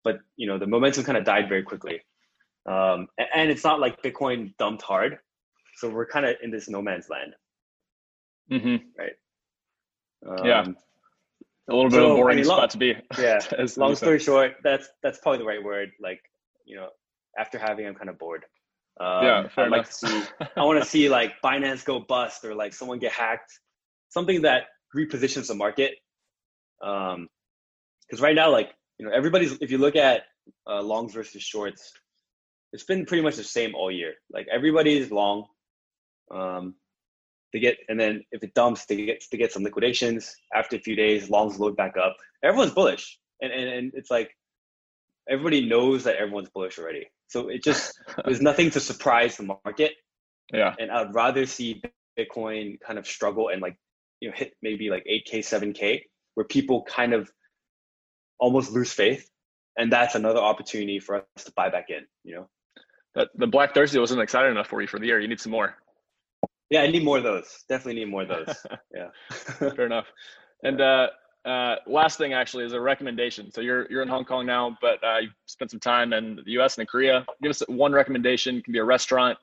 but, you know, the momentum kind of died very quickly. Um, and, and it's not like Bitcoin dumped hard. So we're kind of in this no man's land. Mm-hmm. Right. Um, yeah. A little bit so, of a boring I mean, long, spot to be. Yeah. as, long story short, that's that's probably the right word. Like, you know, after halving, I'm kind of bored. Um, yeah, fair I'd enough. like to see. I want to see like Binance go bust or like someone get hacked. Something that repositions the market. Um, because right now, like you know, everybody's. If you look at uh, longs versus shorts, it's been pretty much the same all year. Like everybody's long. Um, they get and then if it dumps they get they get some liquidations after a few days longs load back up everyone's bullish and and, and it's like everybody knows that everyone's bullish already so it just there's nothing to surprise the market yeah and i'd rather see bitcoin kind of struggle and like you know hit maybe like 8k 7k where people kind of almost lose faith and that's another opportunity for us to buy back in you know that the black thursday wasn't exciting enough for you for the year you need some more yeah, I need more of those. Definitely need more of those. Yeah. Fair enough. And uh, uh, last thing actually is a recommendation. So you're you're in Hong Kong now, but uh, you spent some time in the U.S. and in Korea. Give us one recommendation. It can be a restaurant,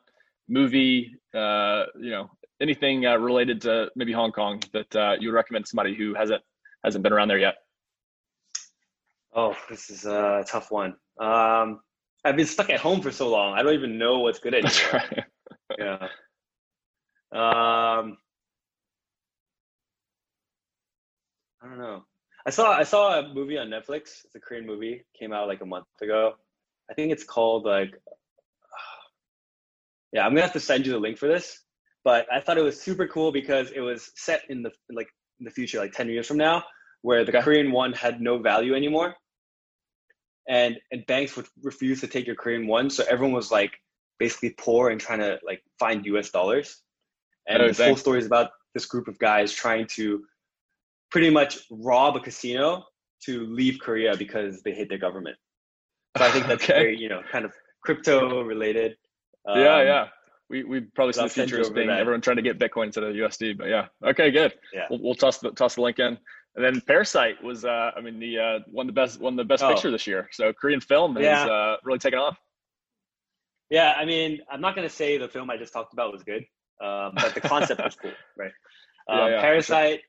movie, uh, you know, anything uh, related to maybe Hong Kong that uh, you would recommend to somebody who hasn't hasn't been around there yet. Oh, this is a tough one. Um, I've been stuck at home for so long. I don't even know what's good anymore. That's right. yeah. Um, I don't know. I saw I saw a movie on Netflix. It's a Korean movie. Came out like a month ago. I think it's called like. Yeah, I'm gonna have to send you the link for this. But I thought it was super cool because it was set in the like in the future, like 10 years from now, where the. Korean won had no value anymore, and and banks would refuse to take your Korean won, so everyone was like basically poor and trying to like find U.S. dollars. And oh, the full story is about this group of guys trying to pretty much rob a casino to leave Korea because they hate their government. So I think that's okay. very, you know, kind of crypto related. Um, yeah, yeah. We we probably see the future as being everyone trying to get Bitcoin instead of USD. But yeah, okay, good. Yeah, we'll, we'll toss the toss the link in. And then Parasite was, uh, I mean, the uh, one of the best one of the best oh. picture this year. So Korean film is uh, really taken off. Yeah, I mean, I'm not gonna say the film I just talked about was good, um, but the concept was cool, right? Um, yeah, yeah, Parasite. Sure.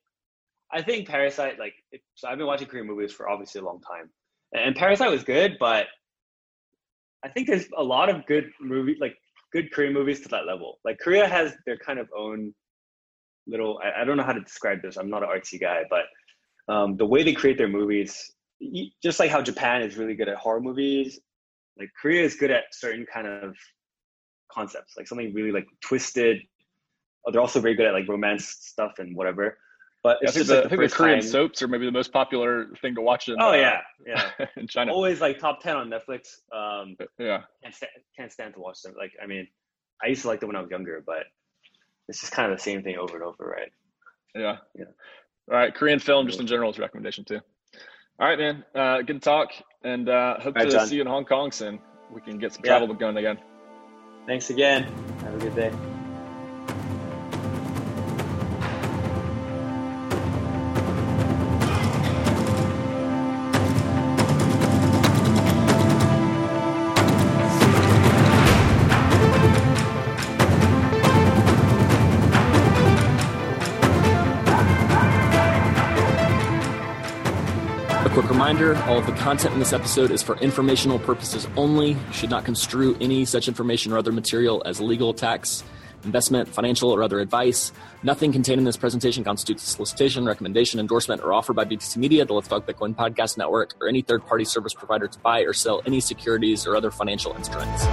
I think Parasite, like, it, so I've been watching Korean movies for obviously a long time, and Parasite was good, but I think there's a lot of good movie, like good Korean movies to that level. Like Korea has their kind of own little. I, I don't know how to describe this. I'm not an artsy guy, but um, the way they create their movies, just like how Japan is really good at horror movies, like Korea is good at certain kind of concepts, like something really like twisted. Oh, they're also very good at like romance stuff and whatever. But it's yeah, just the, like the, I think the Korean time. soaps are maybe the most popular thing to watch in. Oh uh, yeah, yeah. in China, always like top ten on Netflix. Um, yeah, can't stand, can't stand to watch them. Like I mean, I used to like them when I was younger, but it's just kind of the same thing over and over, right? Yeah. Yeah. All right, Korean film, just in general, is recommendation too. All right, man. Uh, good talk, and uh, hope right, to John. see you in Hong Kong soon. We can get some yeah. travel going again. Thanks again. Have a good day. Reminder all of the content in this episode is for informational purposes only. You should not construe any such information or other material as legal, tax, investment, financial, or other advice. Nothing contained in this presentation constitutes solicitation, recommendation, endorsement, or offer by BTC Media, the Let's Talk Bitcoin podcast network, or any third party service provider to buy or sell any securities or other financial instruments.